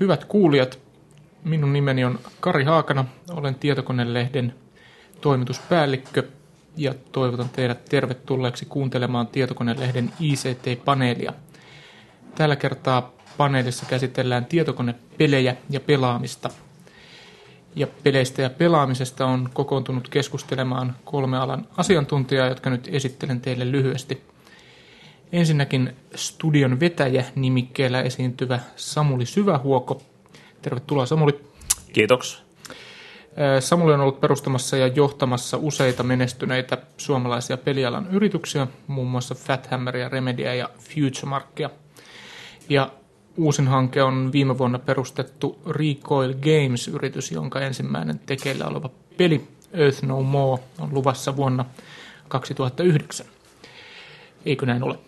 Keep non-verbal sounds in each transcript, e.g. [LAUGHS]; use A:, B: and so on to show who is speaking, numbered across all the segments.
A: Hyvät kuulijat, minun nimeni on Kari Haakana, olen Tietokonelehden toimituspäällikkö ja toivotan teidät tervetulleeksi kuuntelemaan Tietokonelehden ICT-paneelia. Tällä kertaa paneelissa käsitellään tietokonepelejä ja pelaamista. Ja peleistä ja pelaamisesta on kokoontunut keskustelemaan kolme alan asiantuntijaa, jotka nyt esittelen teille lyhyesti. Ensinnäkin studion vetäjä nimikkeellä esiintyvä Samuli Syvähuoko. Tervetuloa Samuli.
B: Kiitos.
A: Samuli on ollut perustamassa ja johtamassa useita menestyneitä suomalaisia pelialan yrityksiä, muun muassa Fathammeria, Remedia ja Futuremarkia. Ja uusin hanke on viime vuonna perustettu Recoil Games-yritys, jonka ensimmäinen tekeillä oleva peli Earth No More on luvassa vuonna 2009. Eikö näin ole?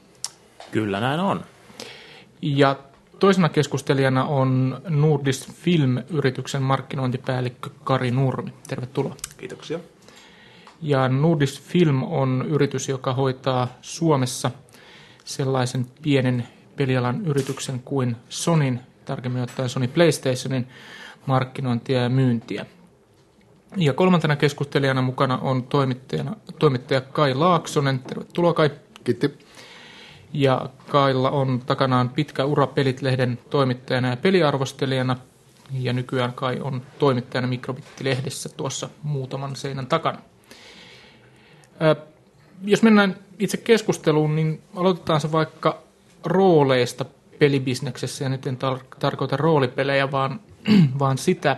B: Kyllä näin on.
A: Ja toisena keskustelijana on Nordis Film-yrityksen markkinointipäällikkö Kari Nurmi. Tervetuloa.
C: Kiitoksia.
A: Ja Nordis Film on yritys, joka hoitaa Suomessa sellaisen pienen pelialan yrityksen kuin Sonin, tarkemmin ottaen Sony PlayStationin markkinointia ja myyntiä. Ja kolmantena keskustelijana mukana on toimittajana, toimittaja Kai Laaksonen. Tervetuloa Kai.
C: Kiitti.
A: Ja Kailla on takanaan pitkä ura Pelit-lehden toimittajana ja peliarvostelijana. Ja nykyään Kai on toimittajana Mikrobitti-lehdessä tuossa muutaman seinän takana. Ää, jos mennään itse keskusteluun, niin aloitetaan se vaikka rooleista pelibisneksessä. Ja nyt en tar- tarkoita roolipelejä, vaan, [CLEARS THROAT] vaan sitä,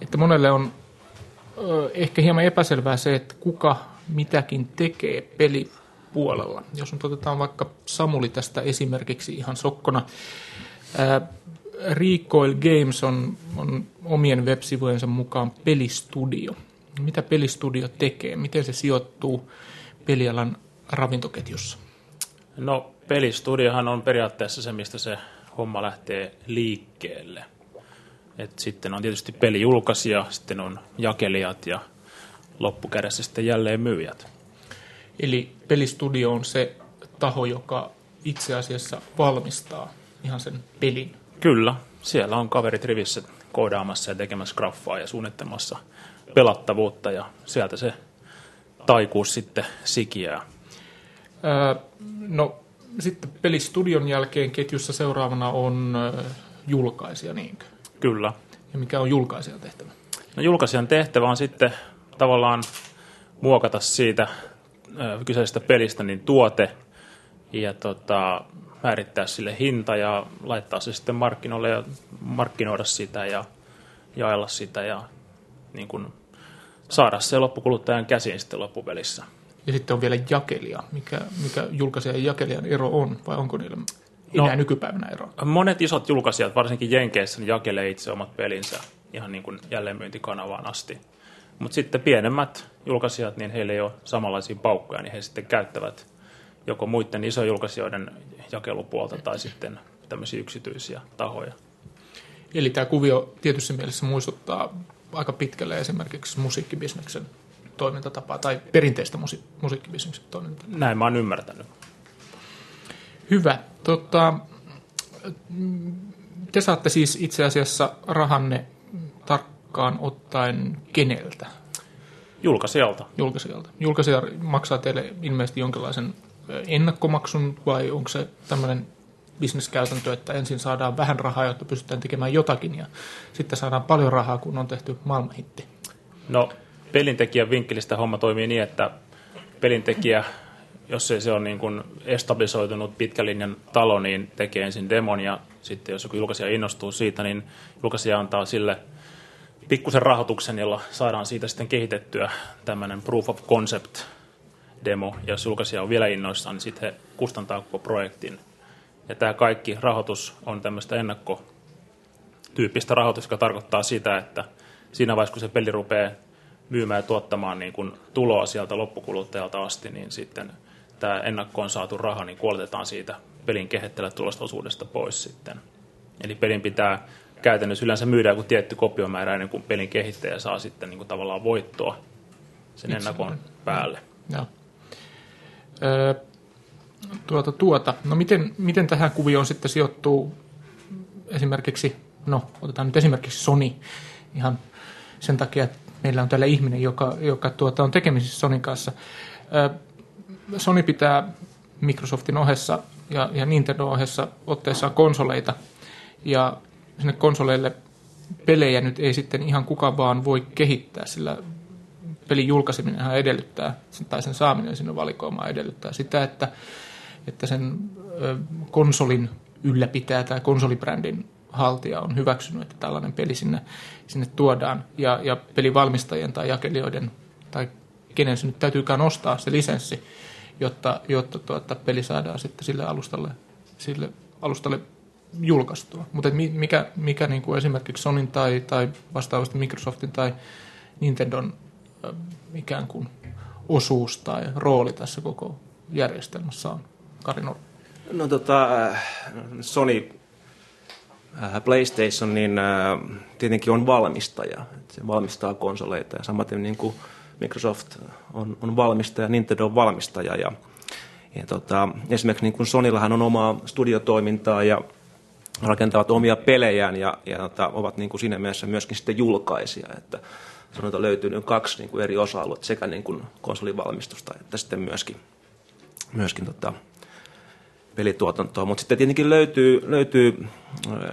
A: että monelle on ö, ehkä hieman epäselvää se, että kuka mitäkin tekee peli puolella. Jos nyt otetaan vaikka Samuli tästä esimerkiksi ihan sokkona. Recoil Games on, on omien web-sivujensa mukaan pelistudio. Mitä pelistudio tekee? Miten se sijoittuu pelialan ravintoketjussa?
B: No pelistudiohan on periaatteessa se, mistä se homma lähtee liikkeelle. Et sitten on tietysti pelijulkaisija, sitten on jakelijat ja loppukädessä sitten jälleen myyjät.
A: Eli pelistudio on se taho, joka itse asiassa valmistaa ihan sen pelin.
B: Kyllä, siellä on kaverit rivissä koodaamassa ja tekemässä graffaa ja suunnittelemassa pelattavuutta ja sieltä se taikuus sitten sikiää.
A: Ää, no sitten pelistudion jälkeen ketjussa seuraavana on julkaisija, niinkö?
B: Kyllä.
A: Ja mikä on julkaisijan tehtävä?
B: No julkaisijan tehtävä on sitten tavallaan muokata siitä kyseisestä pelistä niin tuote ja tota, määrittää sille hinta ja laittaa se sitten markkinoille ja markkinoida sitä ja jaella sitä ja niin kuin saada se loppukuluttajan käsiin sitten loppupelissä.
A: Ja sitten on vielä jakelija. Mikä, mikä julkaisijan ja jakelijan ero on, vai onko niillä enää no, nykypäivänä eroa?
B: Monet isot julkaisijat, varsinkin Jenkeissä, niin jakelee itse omat pelinsä ihan niin kuin jälleenmyyntikanavaan asti. Mutta sitten pienemmät julkaisijat, niin heillä ei ole samanlaisia paukkoja, niin he sitten käyttävät joko muiden isojulkaisijoiden jakelupuolta tai sitten tämmöisiä yksityisiä tahoja.
A: Eli tämä kuvio tietyssä mielessä muistuttaa aika pitkälle esimerkiksi musiikkibisneksen toimintatapaa tai perinteistä musi- musiikkibisneksen toimintatapaa.
B: Näin mä oon ymmärtänyt.
A: Hyvä. Tota, te saatte siis itse asiassa rahanne tarkkaan ottaen keneltä?
B: Julkaisijalta.
A: Julkaisijalta. Julkaisija maksaa teille ilmeisesti jonkinlaisen ennakkomaksun vai onko se tämmöinen bisneskäytäntö, että ensin saadaan vähän rahaa, jotta pystytään tekemään jotakin ja sitten saadaan paljon rahaa, kun on tehty maailmanhitti?
B: No pelintekijän vinkkelistä homma toimii niin, että pelintekijä, jos ei se ole niin kuin estabilisoitunut pitkälinjan talo, niin tekee ensin demon ja sitten jos joku julkaisija innostuu siitä, niin julkaisija antaa sille pikkusen rahoituksen, jolla saadaan siitä sitten kehitettyä tämmöinen proof of concept demo, ja jos julkaisija on vielä innoissaan, niin sitten he kustantaa koko projektin. Ja tämä kaikki rahoitus on tämmöistä ennakkotyyppistä rahoitusta, joka tarkoittaa sitä, että siinä vaiheessa, kun se peli rupeaa myymään ja tuottamaan niin kuin tuloa sieltä loppukuluttajalta asti, niin sitten tämä ennakkoon saatu raha, niin kuoletetaan siitä pelin kehittelyä tulosta osuudesta pois sitten. Eli pelin pitää käytännössä yleensä myydä joku tietty kopiomäärä ennen kuin pelin kehittäjä saa sitten niin kuin tavallaan voittoa sen ennakon päälle.
A: Joo. Öö, tuota, tuota. No miten, miten tähän kuvioon sitten sijoittuu esimerkiksi, no otetaan nyt esimerkiksi Sony ihan sen takia, että meillä on täällä ihminen, joka, joka tuota, on tekemisissä Sonin kanssa. Öö, Sony pitää Microsoftin ohessa ja, ja Nintendo ohessa otteessaan konsoleita ja sinne konsoleille pelejä nyt ei sitten ihan kuka vaan voi kehittää, sillä pelin julkaiseminen edellyttää, tai sen saaminen sinne valikoimaan edellyttää sitä, että, että sen konsolin ylläpitää tai konsolibrändin haltija on hyväksynyt, että tällainen peli sinne, sinne tuodaan. Ja, ja pelivalmistajien tai jakelijoiden tai kenen se nyt täytyykään ostaa se lisenssi, jotta, jotta tuota, peli saadaan sitten sille alustalle, sille alustalle julkaistua. Mutta mikä, mikä niin kuin esimerkiksi Sonin tai, tai vastaavasti Microsoftin tai Nintendon äh, ikään kuin osuus tai rooli tässä koko järjestelmässä on? Kari Nor.
C: No tota, äh, Sony äh, PlayStation niin tietenkin on valmistaja. Se valmistaa konsoleita ja samaten niin kuin Microsoft on, on valmistaja, Nintendo on valmistaja. Ja, ja tota, esimerkiksi niin kuin Sonyllahan on omaa studiotoimintaa ja rakentavat omia pelejään ja, ja tota, ovat niin kuin siinä mielessä myöskin sitten julkaisia. Että sanotaan löytyy kaksi niin kuin eri osa-aluetta, sekä niin kuin konsolivalmistusta että sitten myöskin, myöskin tota, pelituotantoa. Mutta sitten tietenkin löytyy, löytyy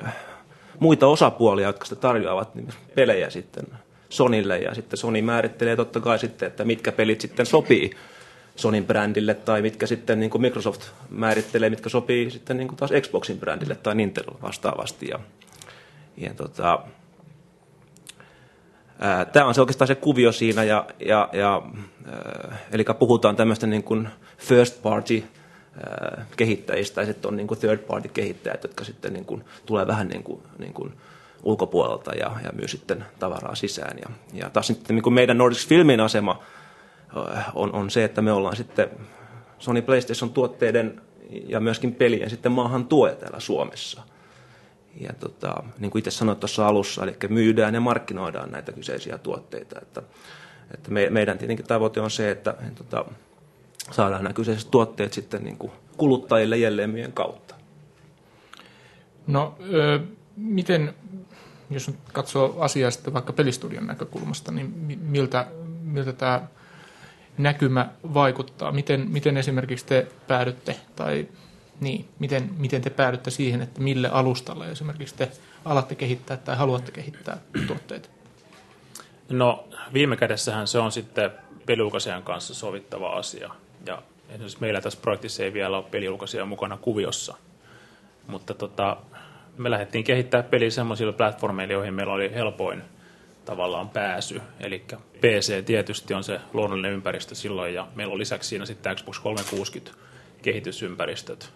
C: äh, muita osapuolia, jotka sitten tarjoavat niin pelejä sitten Sonille ja sitten Sony määrittelee totta kai sitten, että mitkä pelit sitten sopii Sonin brändille tai mitkä sitten niin kuin Microsoft määrittelee, mitkä sopii sitten niin kuin taas Xboxin brändille tai Nintendo vastaavasti. Ja, ja tota, Tämä on se oikeastaan se kuvio siinä, ja, ja, ja, ää, eli puhutaan tämmöistä niin kuin first party ää, kehittäjistä, ja sitten on niin kuin third party kehittäjät, jotka sitten niin kuin tulee vähän niin kuin, niin kuin ulkopuolelta ja, ja myy sitten tavaraa sisään. Ja, ja taas sitten niin kuin meidän Nordic Filmin asema on, on se, että me ollaan sitten Sony PlayStation tuotteiden ja myöskin pelien sitten maahan tuoja täällä Suomessa. Ja tota, niin kuin itse sanoit tuossa alussa, eli myydään ja markkinoidaan näitä kyseisiä tuotteita. Että, että me, meidän tietenkin tavoite on se, että tota, saadaan nämä kyseiset tuotteet sitten niin kuin kuluttajille jälleen kautta.
A: No, ö, miten, jos katsoo asiaa sitten vaikka pelistudion näkökulmasta, niin miltä, miltä tämä näkymä vaikuttaa? Miten, miten esimerkiksi te päädytte, tai niin, miten, miten te päädytte siihen, että mille alustalle esimerkiksi te alatte kehittää tai haluatte kehittää tuotteita?
B: No viime kädessähän se on sitten peliulkaisijan kanssa sovittava asia. Ja esimerkiksi meillä tässä projektissa ei vielä ole peliulkaisija mukana kuviossa. Mutta tota, me lähdettiin kehittämään peliä sellaisilla platformeilla, joihin meillä oli helpoin – tavallaan pääsy. Eli PC tietysti on se luonnollinen ympäristö silloin, ja meillä on lisäksi siinä sitten Xbox 360 kehitysympäristöt.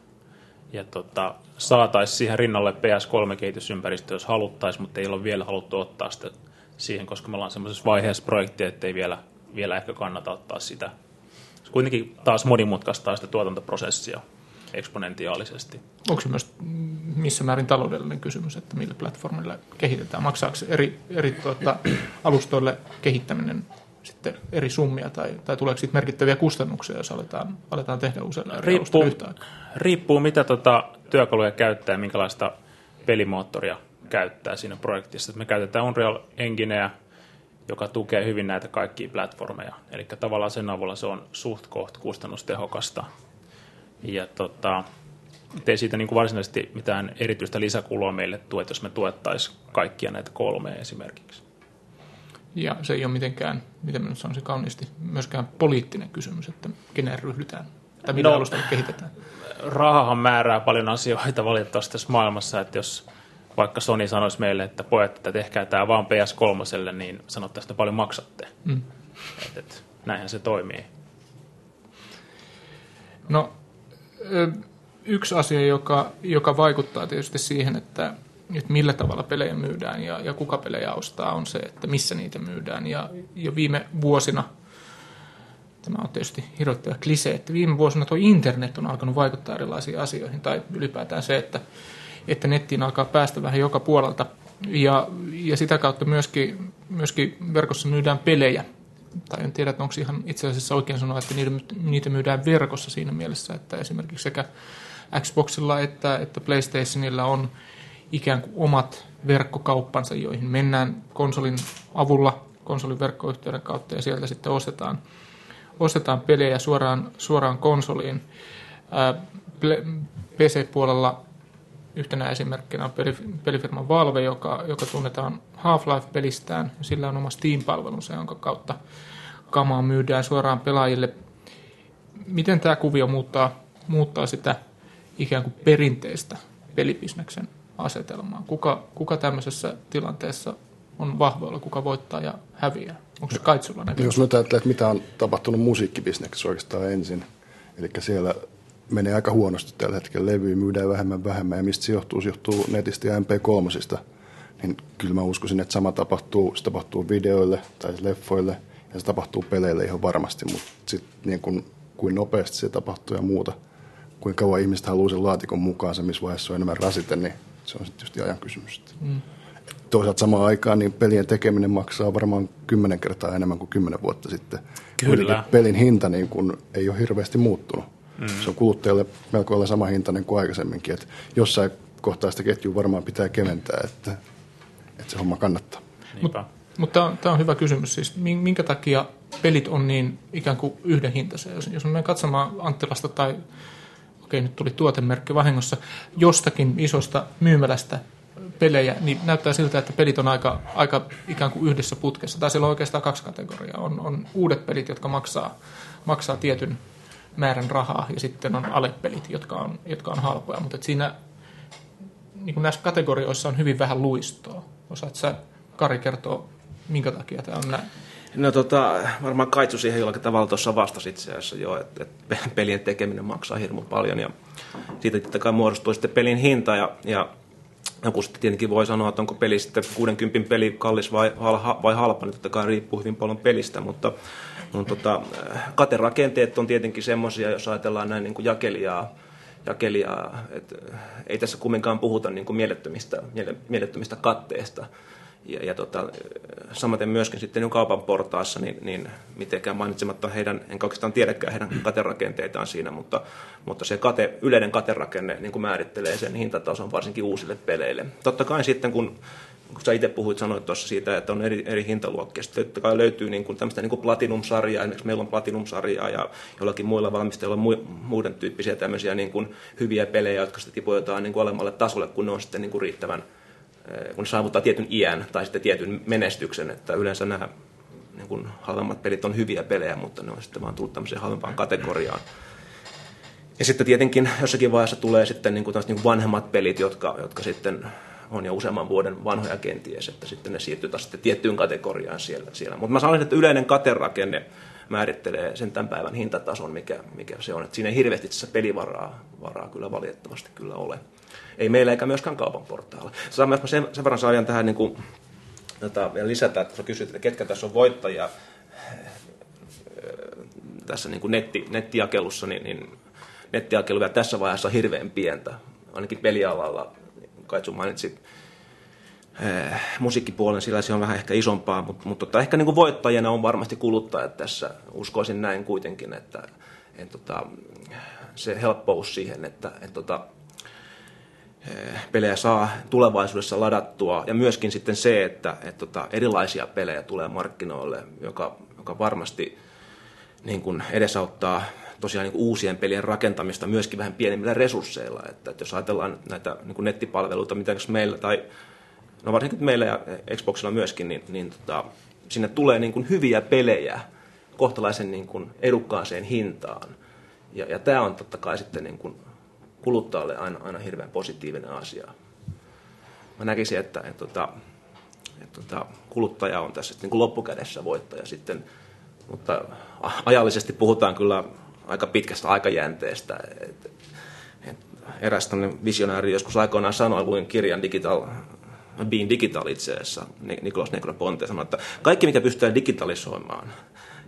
B: Ja tota, saataisiin siihen rinnalle PS3-kehitysympäristö, jos haluttaisiin, mutta ei ole vielä haluttu ottaa sitä siihen, koska me ollaan semmoisessa vaiheessa projektia, että ei vielä, vielä ehkä kannata ottaa sitä. Se kuitenkin taas monimutkaistaa sitä tuotantoprosessia eksponentiaalisesti.
A: Onko se myös missä määrin taloudellinen kysymys, että millä platformilla kehitetään? Maksaako eri, eri tuota, [CLEARS THROAT] alustoille kehittäminen sitten eri summia tai, tai tuleeko siitä merkittäviä kustannuksia, jos aletaan, aletaan tehdä useilla riippuu, yhtä?
B: Riippuu, mitä tuota työkaluja käyttää ja minkälaista pelimoottoria käyttää siinä projektissa. Me käytetään Unreal Engineä, joka tukee hyvin näitä kaikkia platformeja. Eli tavallaan sen avulla se on suht koht kustannustehokasta ja tota, ei siitä niin kuin varsinaisesti mitään erityistä lisäkulua meille tue, jos me tuettaisiin kaikkia näitä kolmea esimerkiksi.
A: Ja se ei ole mitenkään, miten minä sanoisin kauniisti, myöskään poliittinen kysymys, että keneen ryhdytään tai mitä no, alustalle kehitetään.
B: Rahahan määrää paljon asioita valitettavasti tässä maailmassa, että jos vaikka Sony sanoisi meille, että pojat, että tehkää tämä vaan PS3, niin sanottaisiin, että paljon maksatte. Mm. Et, et, näinhän se toimii.
A: No yksi asia, joka, joka vaikuttaa tietysti siihen, että, että millä tavalla pelejä myydään ja, ja kuka pelejä ostaa, on se, että missä niitä myydään. Ja jo viime vuosina tämä on tietysti hirvittävä klise, että viime vuosina tuo internet on alkanut vaikuttaa erilaisiin asioihin, tai ylipäätään se, että, että nettiin alkaa päästä vähän joka puolelta, ja, ja sitä kautta myöskin, myöskin verkossa myydään pelejä, tai en tiedä, että onko ihan itse asiassa oikein sanoa, että niitä, myydään verkossa siinä mielessä, että esimerkiksi sekä Xboxilla että, että PlayStationilla on ikään kuin omat verkkokauppansa, joihin mennään konsolin avulla, konsolin verkkoyhteyden kautta ja sieltä sitten ostetaan, ostetaan pelejä suoraan, suoraan konsoliin. PC-puolella yhtenä esimerkkinä on pelifirma Valve, joka, joka tunnetaan Half-Life-pelistään. Sillä on oma Steam-palvelunsa, jonka kautta kamaa myydään suoraan pelaajille. Miten tämä kuvio muuttaa, muuttaa sitä ikään kuin perinteistä pelibisneksen asetelmaa? Kuka, kuka tämmöisessä tilanteessa on vahvoilla, kuka voittaa ja häviää? Onko se Kaitsulla näkemys?
D: Jos nyt ajattelee, että mitä on tapahtunut musiikkibisneksessä oikeastaan ensin, eli siellä menee aika huonosti tällä hetkellä. Levyä myydään vähemmän vähemmän ja mistä se johtuu? Se johtuu netistä ja MP3. Niin kyllä mä uskoisin, että sama tapahtuu, se tapahtuu videoille tai leffoille ja se tapahtuu peleille ihan varmasti, mutta sitten niin kuin, kuin nopeasti se tapahtuu ja muuta. Kuinka kauan ihmiset haluaa sen laatikon mukaan, se missä vaiheessa on enemmän rasite, niin se on sitten tietysti ajan kysymys. Mm. Toisaalta samaan aikaan niin pelien tekeminen maksaa varmaan kymmenen kertaa enemmän kuin kymmenen vuotta sitten.
B: Kyllä.
D: Pelin hinta niin kun, ei ole hirveästi muuttunut. Mm. Se on kuluttajalle melko lailla sama hintainen kuin aikaisemminkin. Että jossain kohtaa sitä ketjua varmaan pitää keventää, että, että se homma kannattaa.
A: Mutta mut tämä on, hyvä kysymys. Siis minkä takia pelit on niin ikään kuin yhden hintaisia? Jos, jos me menen katsomaan Anttilasta tai, okei nyt tuli tuotemerkki vahingossa, jostakin isosta myymälästä pelejä, niin näyttää siltä, että pelit on aika, aika ikään kuin yhdessä putkessa. Tai siellä on oikeastaan kaksi kategoriaa. On, on uudet pelit, jotka maksaa, maksaa tietyn määrän rahaa, ja sitten on alepelit, jotka on, jotka on halpoja. Mutta siinä niin kuin näissä kategorioissa on hyvin vähän luistoa. Osaat sä, Kari, kertoa, minkä takia tämä on näin?
C: No tota, varmaan Kaitsu siihen jollakin tavalla tuossa vastasi itse asiassa jo, että, että [LAUGHS] pelien tekeminen maksaa hirmu paljon ja siitä totta kai muodostuu sitten pelin hinta ja, ja joku sitten tietenkin voi sanoa, että onko peli sitten 60 peli kallis vai, vai halpa, niin totta kai riippuu hyvin paljon pelistä, mutta No, tota, katerakenteet on tietenkin semmoisia, jos ajatellaan näin niin kuin jakelijaa, jakelijaa että ei tässä kumminkaan puhuta niin kuin mielettömistä, mielettömistä katteesta. Ja, ja tota, samaten myöskin sitten niin kaupan portaassa, niin, niin mitenkään mainitsematta heidän, enkä oikeastaan tiedäkään heidän katerakenteitaan siinä, mutta, mutta se kate, yleinen katerakenne niin kuin määrittelee sen hintatason varsinkin uusille peleille. Totta kai sitten kun kun sä itse puhuit, sanoit tuossa siitä, että on eri, eri hintaluokkia. Sitten totta kai löytyy niin kuin tämmöistä niin kuin Platinum-sarjaa, esimerkiksi meillä on Platinum-sarjaa ja jollakin muilla valmistajilla on mu- muuden tyyppisiä tämmöisiä niin kuin hyviä pelejä, jotka sitten tiputetaan niin kuin alemmalle tasolle, kun ne on sitten niin kuin riittävän, eh, kun ne saavuttaa tietyn iän tai sitten tietyn menestyksen, että yleensä nämä niin kuin halvemmat pelit on hyviä pelejä, mutta ne on sitten vaan tullut tämmöiseen halvempaan kategoriaan. Ja sitten tietenkin jossakin vaiheessa tulee sitten niin kuin niin kuin vanhemmat pelit, jotka, jotka sitten on jo useamman vuoden vanhoja kenties, että sitten ne siirtyy taas sitten tiettyyn kategoriaan siellä. siellä. Mutta mä sanoisin, että yleinen katerakenne määrittelee sen tämän päivän hintatason, mikä, mikä se on. Että siinä ei hirveästi tässä pelivaraa varaa kyllä valitettavasti kyllä ole. Ei meillä eikä myöskään kaupan portailla. Mä sen, sen verran saajan tähän niin kuin, jota vielä lisätä, että sä kysyt, että ketkä tässä on voittajia tässä niin kuin netti, nettijakelussa, niin, niin nettijakelu vielä tässä vaiheessa on hirveän pientä, ainakin pelialalla Kaitsu mainitsi eh, musiikkipuolen, sillä se on vähän ehkä isompaa, mutta, mutta tota, ehkä niin kuin voittajana on varmasti kuluttajat tässä. Uskoisin näin kuitenkin, että, että tota, se helppous siihen, että, että tota, eh, pelejä saa tulevaisuudessa ladattua ja myöskin sitten se, että, että tota, erilaisia pelejä tulee markkinoille, joka, joka varmasti niin kuin edesauttaa tosiaan niin uusien pelien rakentamista myöskin vähän pienemmillä resursseilla. Että, että jos ajatellaan näitä niin kuin nettipalveluita, mitä meillä, tai no varsinkin meillä ja Xboxilla myöskin, niin, niin tota, sinne tulee niin kuin hyviä pelejä kohtalaisen niin kuin edukkaaseen hintaan. Ja, ja tämä on totta kai sitten niin kuin kuluttajalle aina, aina hirveän positiivinen asia. Mä näkisin, että, että, että, että, että kuluttaja on tässä niin kuin loppukädessä voittaja sitten, mutta ajallisesti puhutaan kyllä aika pitkästä aikajänteestä. Et, et eräs visionääri joskus aikoinaan sanoi, luin kirjan Digital, Being Digital itse asiassa, Nikolaus Negroponte sanoi, että kaikki mikä pystytään digitalisoimaan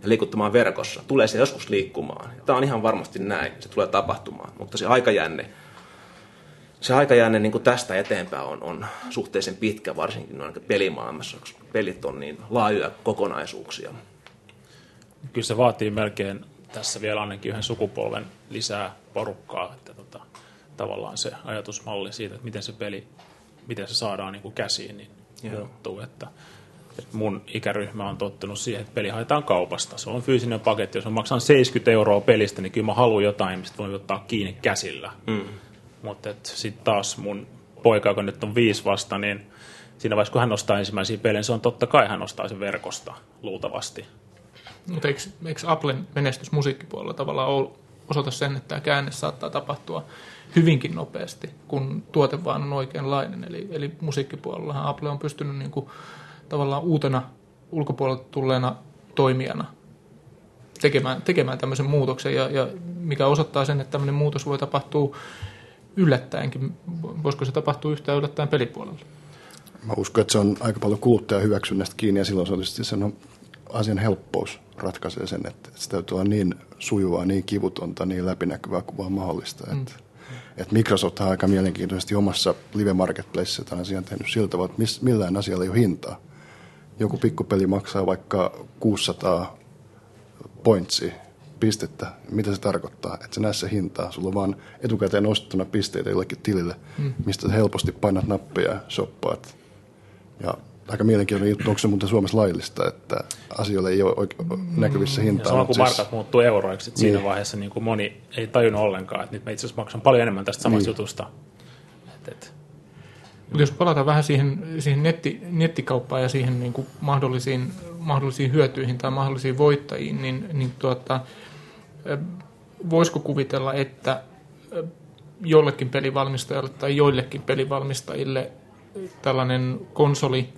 C: ja liikuttamaan verkossa. Tulee se joskus liikkumaan. Tämä on ihan varmasti näin, se tulee tapahtumaan. Mutta se aikajänne, se aikajänne niin kuin tästä eteenpäin on, on suhteellisen pitkä, varsinkin noin pelimaailmassa, koska pelit on niin laajoja kokonaisuuksia.
B: Kyllä se vaatii melkein tässä vielä ainakin yhden sukupolven lisää porukkaa, että tota, tavallaan se ajatusmalli siitä, että miten se peli, miten se saadaan niin kuin käsiin, niin Joo. muuttuu. Että, että mun ikäryhmä on tottunut siihen, että peli haetaan kaupasta. Se on fyysinen paketti. Jos mä maksan 70 euroa pelistä, niin kyllä mä haluan jotain, mistä voi ottaa kiinni käsillä. Mm. Mutta sitten taas mun poika, joka nyt on viisi vasta, niin siinä vaiheessa, kun hän nostaa ensimmäisiä pelejä, se on totta kai hän nostaa sen verkosta, luultavasti.
A: Mutta eikö, eikö Applen menestys musiikkipuolella tavallaan osoita sen, että tämä käänne saattaa tapahtua hyvinkin nopeasti, kun tuote vaan on oikeanlainen. Eli, eli musiikkipuolellahan Apple on pystynyt niin kuin, tavallaan uutena ulkopuolelta tulleena toimijana tekemään, tekemään tämmöisen muutoksen, ja, ja mikä osoittaa sen, että tämmöinen muutos voi tapahtua yllättäenkin. Voisiko se tapahtua yhtään yllättäen pelipuolella?
D: Mä uskon, että se on aika paljon kuluttaja hyväksynnästä kiinni, ja silloin se on sen asian helppous ratkaisee sen, että se täytyy olla niin sujuvaa, niin kivutonta, niin läpinäkyvää kuin vaan mahdollista. Mm. Että, että Microsoft on aika mielenkiintoisesti omassa live marketplaceissa tämän asian tehnyt siltä tavalla, että miss, millään asialla ei ole hintaa. Joku pikkupeli maksaa vaikka 600 pointsia, pistettä. Mitä se tarkoittaa? Että se näe se hintaa. Sulla on vaan etukäteen ostettuna pisteitä jollekin tilille, mm. mistä helposti painat nappeja ja shoppaat. Ja aika mielenkiintoinen juttu, onko se muuten Suomessa laillista, että asioille ei ole oike- näkyvissä hintaa. Ja
B: sama kun siis... markat muuttuu euroiksi, että niin. siinä vaiheessa niin kuin moni ei tajunnut ollenkaan, että nyt mä itse asiassa maksan paljon enemmän tästä samasta niin. jutusta. Et, et.
A: Mutta jos palataan vähän siihen, siihen netti, nettikauppaan ja siihen niin kuin mahdollisiin, mahdollisiin hyötyihin tai mahdollisiin voittajiin, niin, niin tuota, voisiko kuvitella, että jollekin pelivalmistajalle tai joillekin pelivalmistajille tällainen konsoli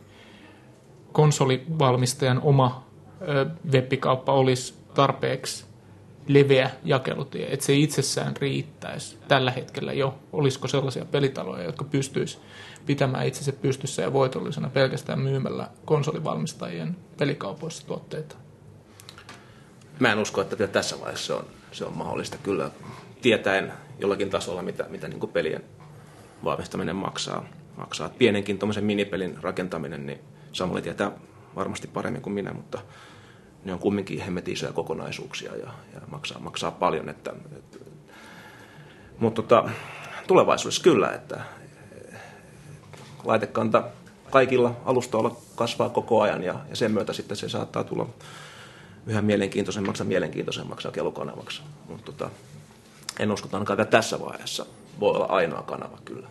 A: konsolivalmistajan oma webbikauppa olisi tarpeeksi leveä jakelutie, että se itsessään riittäisi tällä hetkellä jo. Olisiko sellaisia pelitaloja, jotka pystyisi pitämään itsensä pystyssä ja voitollisena pelkästään myymällä konsolivalmistajien pelikaupoissa tuotteita?
C: Mä en usko, että tässä vaiheessa se on, se on mahdollista kyllä tietäen jollakin tasolla, mitä, mitä niin pelien valmistaminen maksaa. maksaa. Pienenkin minipelin rakentaminen, niin Samuli tietää varmasti paremmin kuin minä, mutta ne on kumminkin hemmetin isoja kokonaisuuksia ja, ja maksaa, maksaa paljon. Että, että, mutta tota, tulevaisuudessa kyllä, että laitekanta kaikilla alustoilla kasvaa koko ajan ja, ja sen myötä sitten se saattaa tulla yhä mielenkiintoisemmaksi ja mielenkiintoisemmaksi kellokanavaksi. Mutta tota, en usko, että ainakaan tässä vaiheessa voi olla ainoa kanava kyllä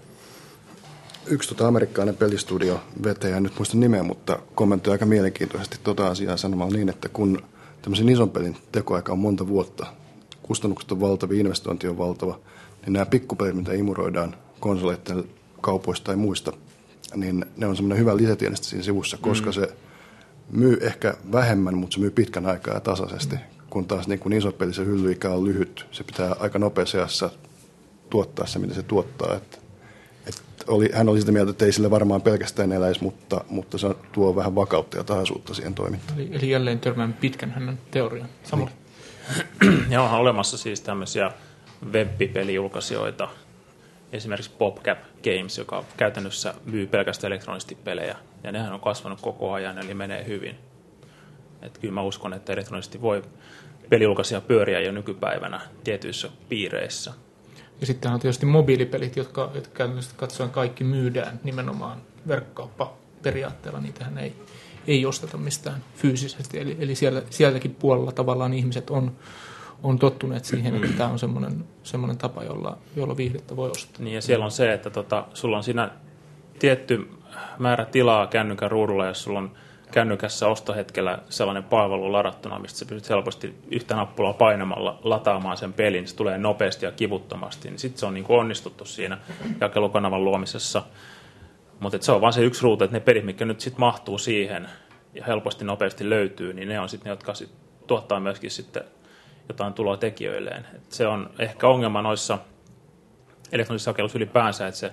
D: yksi tota amerikkalainen pelistudio vetäjä, nyt muista nimeä, mutta kommentoi aika mielenkiintoisesti tota asiaa sanomalla niin, että kun tämmöisen ison pelin tekoaika on monta vuotta, kustannukset on valtavia, investointi on valtava, niin nämä pikkupelit, mitä imuroidaan konsoleiden kaupoista tai muista, niin ne on semmoinen hyvä lisätienestä siinä sivussa, koska mm. se myy ehkä vähemmän, mutta se myy pitkän aikaa ja tasaisesti. Kun taas niin kuin iso peli, se hyllyikä on lyhyt, se pitää aika nopeassa tuottaa se, mitä se tuottaa. Että oli, hän oli sitä mieltä, että ei sille varmaan pelkästään eläisi, mutta, mutta se tuo vähän vakautta ja tasaisuutta siihen toimintaan.
A: Eli, eli jälleen törmään pitkän hänen teorian. Samuli.
B: Niin. [CLEARS THROAT] ja onhan olemassa siis tämmöisiä web-pelijulkaisijoita, esimerkiksi PopCap Games, joka käytännössä myy pelkästään elektronisesti pelejä, ja nehän on kasvanut koko ajan, eli menee hyvin. Et kyllä mä uskon, että elektronisesti voi pelijulkaisia pyöriä jo nykypäivänä tietyissä piireissä –
A: ja sitten on tietysti mobiilipelit, jotka, jotka käytännössä katsoen kaikki myydään nimenomaan verkkauppa-periaatteella. Niitähän ei, ei osteta mistään fyysisesti. Eli, eli siellä, sieltäkin puolella tavallaan ihmiset on, on tottuneet siihen, että tämä on semmoinen, semmoinen tapa, jolla, jolla viihdettä voi ostaa.
B: Niin ja siellä on se, että tota, sulla on siinä tietty määrä tilaa kännykän ruudulla, jos sulla on kännykässä ostohetkellä sellainen palvelu ladattuna, mistä sä pystyt helposti yhtä nappulaa painamalla lataamaan sen pelin, niin se tulee nopeasti ja kivuttomasti, niin sitten se on niin kuin onnistuttu siinä jakelukanavan luomisessa. Mutta se on vain se yksi ruutu, että ne pelit, mitkä nyt sitten mahtuu siihen ja helposti nopeasti löytyy, niin ne on sitten ne, jotka sit tuottaa myöskin sitten jotain tuloa tekijöilleen. Et se on ehkä ongelma noissa elektronisissa jakelussa ylipäänsä, että se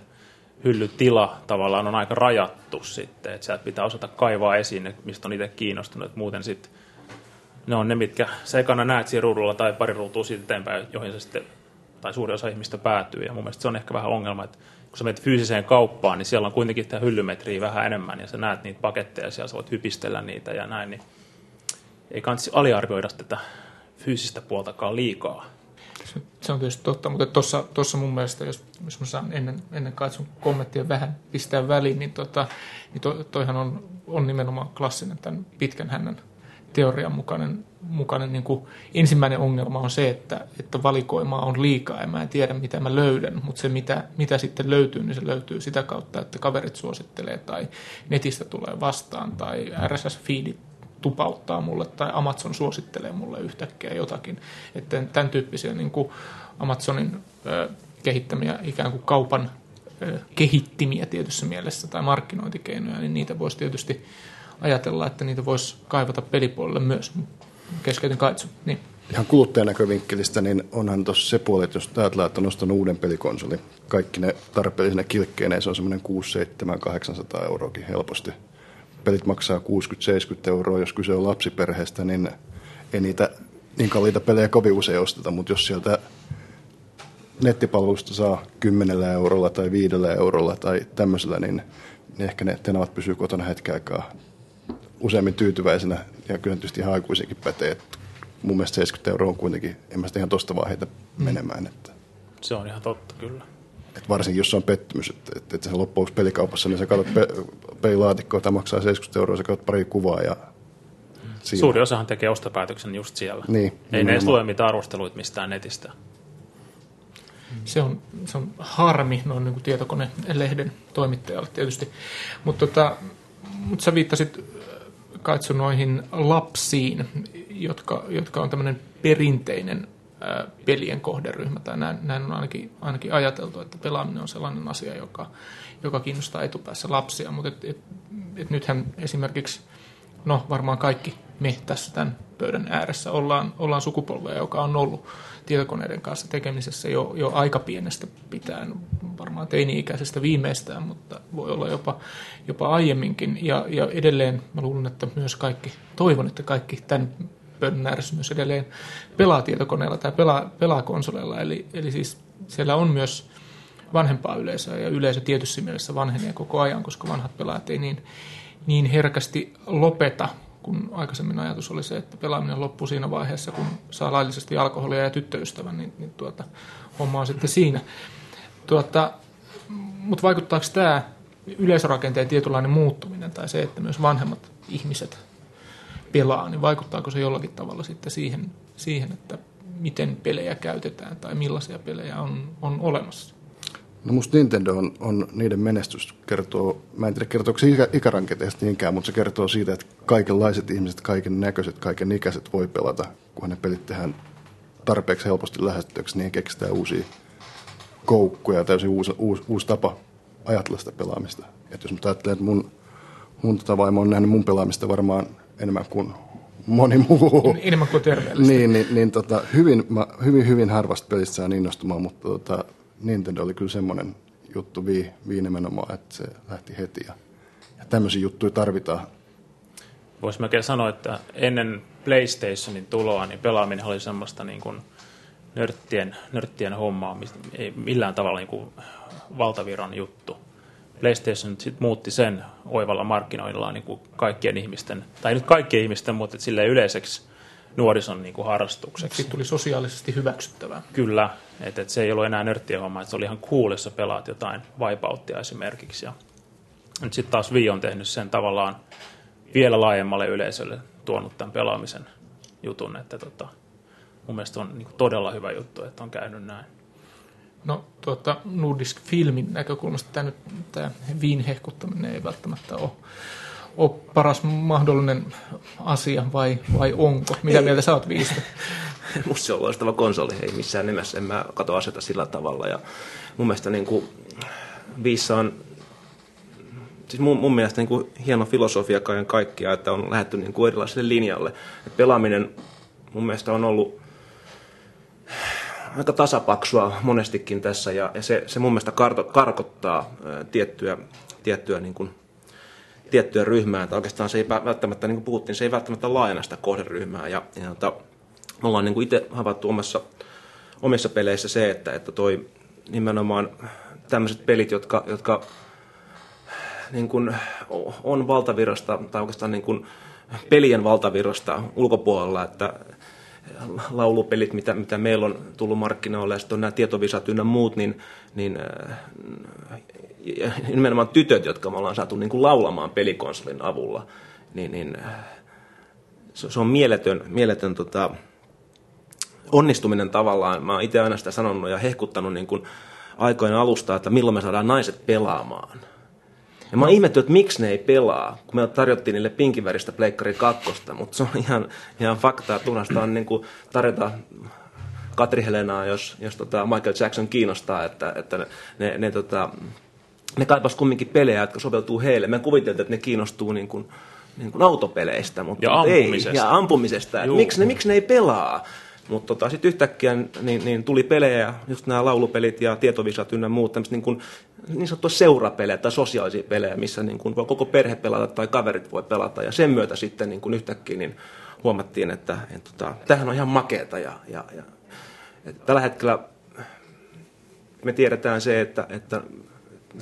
B: hyllytila tavallaan on aika rajattu sitten, että sieltä pitää osata kaivaa esiin, mistä on itse kiinnostunut, että muuten sitten ne on ne, mitkä sä ekana näet siinä ruudulla tai pari ruutua siitä eteenpäin, joihin se sitten, tai suuri osa ihmistä päätyy. Ja mun mielestä se on ehkä vähän ongelma, että kun sä menet fyysiseen kauppaan, niin siellä on kuitenkin tämä hyllymetriä vähän enemmän, ja sä näet niitä paketteja, ja siellä sä voit hypistellä niitä ja näin, niin ei kannata aliarvioida tätä fyysistä puoltakaan liikaa.
A: Se on tietysti totta, mutta tuossa, tuossa mun mielestä, jos, jos mä saan ennen, ennen katson kommenttia vähän pistää väliin, niin, tota, niin to, toihan on, on nimenomaan klassinen tämän pitkän hännän teorian mukainen, mukainen niin kuin ensimmäinen ongelma on se, että, että valikoimaa on liikaa ja mä en tiedä mitä mä löydän, mutta se mitä, mitä sitten löytyy, niin se löytyy sitä kautta, että kaverit suosittelee tai netistä tulee vastaan tai RSS-feedit tupauttaa mulle tai Amazon suosittelee mulle yhtäkkiä jotakin. Että tämän tyyppisiä niin kuin Amazonin kehittämiä ikään kuin kaupan kehittimiä tietyssä mielessä tai markkinointikeinoja, niin niitä voisi tietysti ajatella, että niitä voisi kaivata pelipuolelle myös. Keskeytin kaitsu. Niin.
D: Ihan kuluttajan näkövinkkelistä, niin onhan tuossa se puoli, että jos ajatellaan, että on ostanut uuden pelikonsoli, kaikki ne tarpeellisine kilkkeineen, se on semmoinen 6, 7, 800 euroakin helposti. Pelit maksaa 60-70 euroa, jos kyse on lapsiperheestä, niin ei niitä niin kalliita pelejä kovin usein osteta, mutta jos sieltä nettipalvelusta saa 10 eurolla tai 5 eurolla tai tämmöisellä, niin, ehkä ne tenavat pysyy kotona hetken aikaa useammin tyytyväisenä. Ja kyllä tietysti ihan aikuisiakin pätee, että mun mielestä 70 euroa on kuitenkin, en mä sitä ihan tosta vaan heitä menemään. Että,
B: Se on ihan totta, kyllä.
D: Että varsinkin jos se on pettymys, että, että, että sä loppuksi pelikaupassa, niin sä katsot pe, pelilaatikkoa, tämä maksaa 70 euroa, sä katsot pari kuvaa ja siinä.
B: Suuri osahan tekee ostopäätöksen just siellä.
D: Niin,
B: Ei ne edes lue mitään arvosteluita mistään netistä.
A: Se on, se on harmi noin niin kuin tietokonelehden toimittajalle tietysti. Mutta tota, mut sä viittasit äh, Kaitsu noihin lapsiin, jotka, jotka on tämmöinen perinteinen pelien kohderyhmä, tai näin, näin on ainakin, ainakin ajateltu, että pelaaminen on sellainen asia, joka, joka kiinnostaa etupäässä lapsia, mutta et, et, et nythän esimerkiksi, no varmaan kaikki me tässä tämän pöydän ääressä ollaan, ollaan sukupolvea, joka on ollut tietokoneiden kanssa tekemisessä jo, jo aika pienestä pitäen, varmaan teini-ikäisestä viimeistään, mutta voi olla jopa, jopa aiemminkin. Ja, ja edelleen mä luulen, että myös kaikki, toivon, että kaikki tämän pöydän myös edelleen pelaa tietokoneella tai pelaa, pelaa konsoleilla. Eli, eli siis siellä on myös vanhempaa yleisöä ja yleisö tietyssä mielessä vanhenee koko ajan, koska vanhat pelaajat ei niin, niin herkästi lopeta, kun aikaisemmin ajatus oli se, että pelaaminen loppuu siinä vaiheessa, kun saa laillisesti alkoholia ja tyttöystävän, niin, niin tuota, homma on sitten siinä. Tuota, mutta vaikuttaako tämä yleisörakenteen tietynlainen muuttuminen tai se, että myös vanhemmat ihmiset pelaa, niin vaikuttaako se jollakin tavalla sitten siihen, siihen että miten pelejä käytetään tai millaisia pelejä on, on olemassa?
D: No musta Nintendo on, on niiden menestys kertoo, mä en tiedä kertooko se ikä, niinkään, mutta se kertoo siitä, että kaikenlaiset ihmiset, kaiken näköiset, kaiken ikäiset voi pelata, kunhan ne pelit tehdään tarpeeksi helposti lähestyttäväksi, niin keksitään uusia koukkuja ja täysin uusi, uusi, uusi tapa ajatella sitä pelaamista. Et jos mä ajattelen, että mun, mun tota vaimo on nähnyt mun pelaamista varmaan enemmän kuin moni muu.
A: Enemmän kuin terveellistä.
D: Niin, niin, niin tota, hyvin, mä, hyvin, hyvin harvasta pelistä saan innostumaan, mutta tota, Nintendo oli kyllä semmoinen juttu vii, vii nimenomaan, että se lähti heti. Ja, ja tämmöisiä juttuja tarvitaan.
B: Voisi melkein sanoa, että ennen PlayStationin tuloa, niin pelaaminen oli semmoista niin kuin nörttien, nörttien hommaa, mistä ei millään tavalla niin kuin valtaviran juttu. PlayStation sitten muutti sen oivalla markkinoillaan niin kuin kaikkien ihmisten, tai nyt kaikkien ihmisten, mutta sille yleiseksi nuorison niin kuin harrastukseksi.
A: Sitten tuli sosiaalisesti hyväksyttävää.
B: Kyllä, että et se ei ollut enää nörttien homma, että se oli ihan cool, jos pelaat jotain Wipeoutia esimerkiksi. Ja nyt sitten taas Wii on tehnyt sen tavallaan vielä laajemmalle yleisölle tuonut tämän pelaamisen jutun, että tota, mun mielestä on niin todella hyvä juttu, että on käynyt näin.
A: No tuota, Nordisk Filmin näkökulmasta tämä, nyt, tämä viin hehkuttaminen ei välttämättä ole, ole paras mahdollinen asia vai, vai onko? Mitä
C: Ei.
A: mieltä sä oot viistä? [LAUGHS]
C: Musta se on loistava konsoli, ei missään nimessä. En mä kato aseta sillä tavalla. Ja mun mielestä niin kuin, Viissa on siis mun, mun mielestä niin kuin, hieno filosofia kaiken kaikkiaan, että on lähdetty niin kuin erilaiselle linjalle. Et pelaaminen mun mielestä on ollut aika tasapaksua monestikin tässä ja, ja se, se mun mielestä karto, karkottaa tiettyä, tiettyä niin kuin, tiettyä ryhmää, että oikeastaan se ei välttämättä, niin kuin puhuttiin, se ei välttämättä laajena sitä kohderyhmää. Ja, ja tota, me ollaan niin kuin itse havaittu omassa, omissa peleissä se, että, että toi nimenomaan tämmöiset pelit, jotka, jotka niin kuin on valtavirrasta tai oikeastaan niin kuin pelien valtavirrasta ulkopuolella, että laulupelit, mitä, mitä meillä on tullut markkinoille, ja sitten on nämä tietovisat ynnä muut, niin, niin ja nimenomaan tytöt, jotka me ollaan saatu niin kuin laulamaan pelikonsolin avulla, niin, niin se, se on mieletön, mieletön tota, onnistuminen tavallaan. Mä oon itse aina sitä sanonut ja hehkuttanut niin kuin aikojen alusta, että milloin me saadaan naiset pelaamaan. Ja mä oon ihmettynyt, että miksi ne ei pelaa, kun me tarjottiin niille pinkiväristä Pleikkari kakkosta, mutta se on ihan, ihan faktaa. Tunnasta on niin kuin tarjota Katri Helenaa, jos, jos tota Michael Jackson kiinnostaa, että, että ne, ne, ne, tota, ne kaipas kumminkin pelejä, jotka soveltuu heille. Me kuviteltiin, että ne kiinnostuu niin kuin, niin kuin autopeleistä, mutta
B: ja ampumisesta.
C: ei. Ja ampumisesta. Miksi ne, miksi ne ei pelaa? Mutta tota, sitten yhtäkkiä niin, niin tuli pelejä, just nämä laulupelit ja tietovisat ynnä muut, niin, kuin, niin sanottuja seurapelejä tai sosiaalisia pelejä, missä niin kuin voi koko perhe pelata tai kaverit voi pelata. Ja sen myötä sitten niin kuin yhtäkkiä niin huomattiin, että, että, että tämähän on ihan makeeta. Ja, ja, ja, tällä hetkellä me tiedetään se, että, että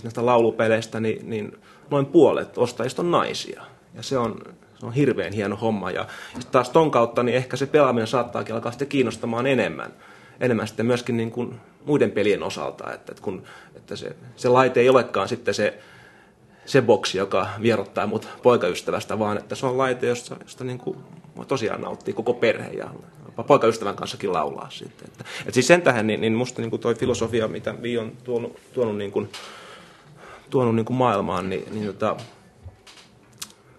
C: näistä laulupeleistä niin, niin noin puolet ostajista on naisia. Ja se on, se on hirveän hieno homma. Ja, taas ton kautta niin ehkä se pelaaminen saattaakin alkaa sitten kiinnostamaan enemmän. Enemmän sitten myöskin niin kuin muiden pelien osalta. Että, että, kun, että se, se laite ei olekaan sitten se, se boksi, joka vierottaa mut poikaystävästä, vaan että se on laite, josta, josta niin kuin tosiaan nauttii koko perhe ja poikaystävän kanssakin laulaa sitten. Että, että siis sen tähän, niin, niin musta niin kuin toi filosofia, mitä Vi on tuonut, tuonut, niin kuin, tuonut niin kuin maailmaan, niin, niin tota,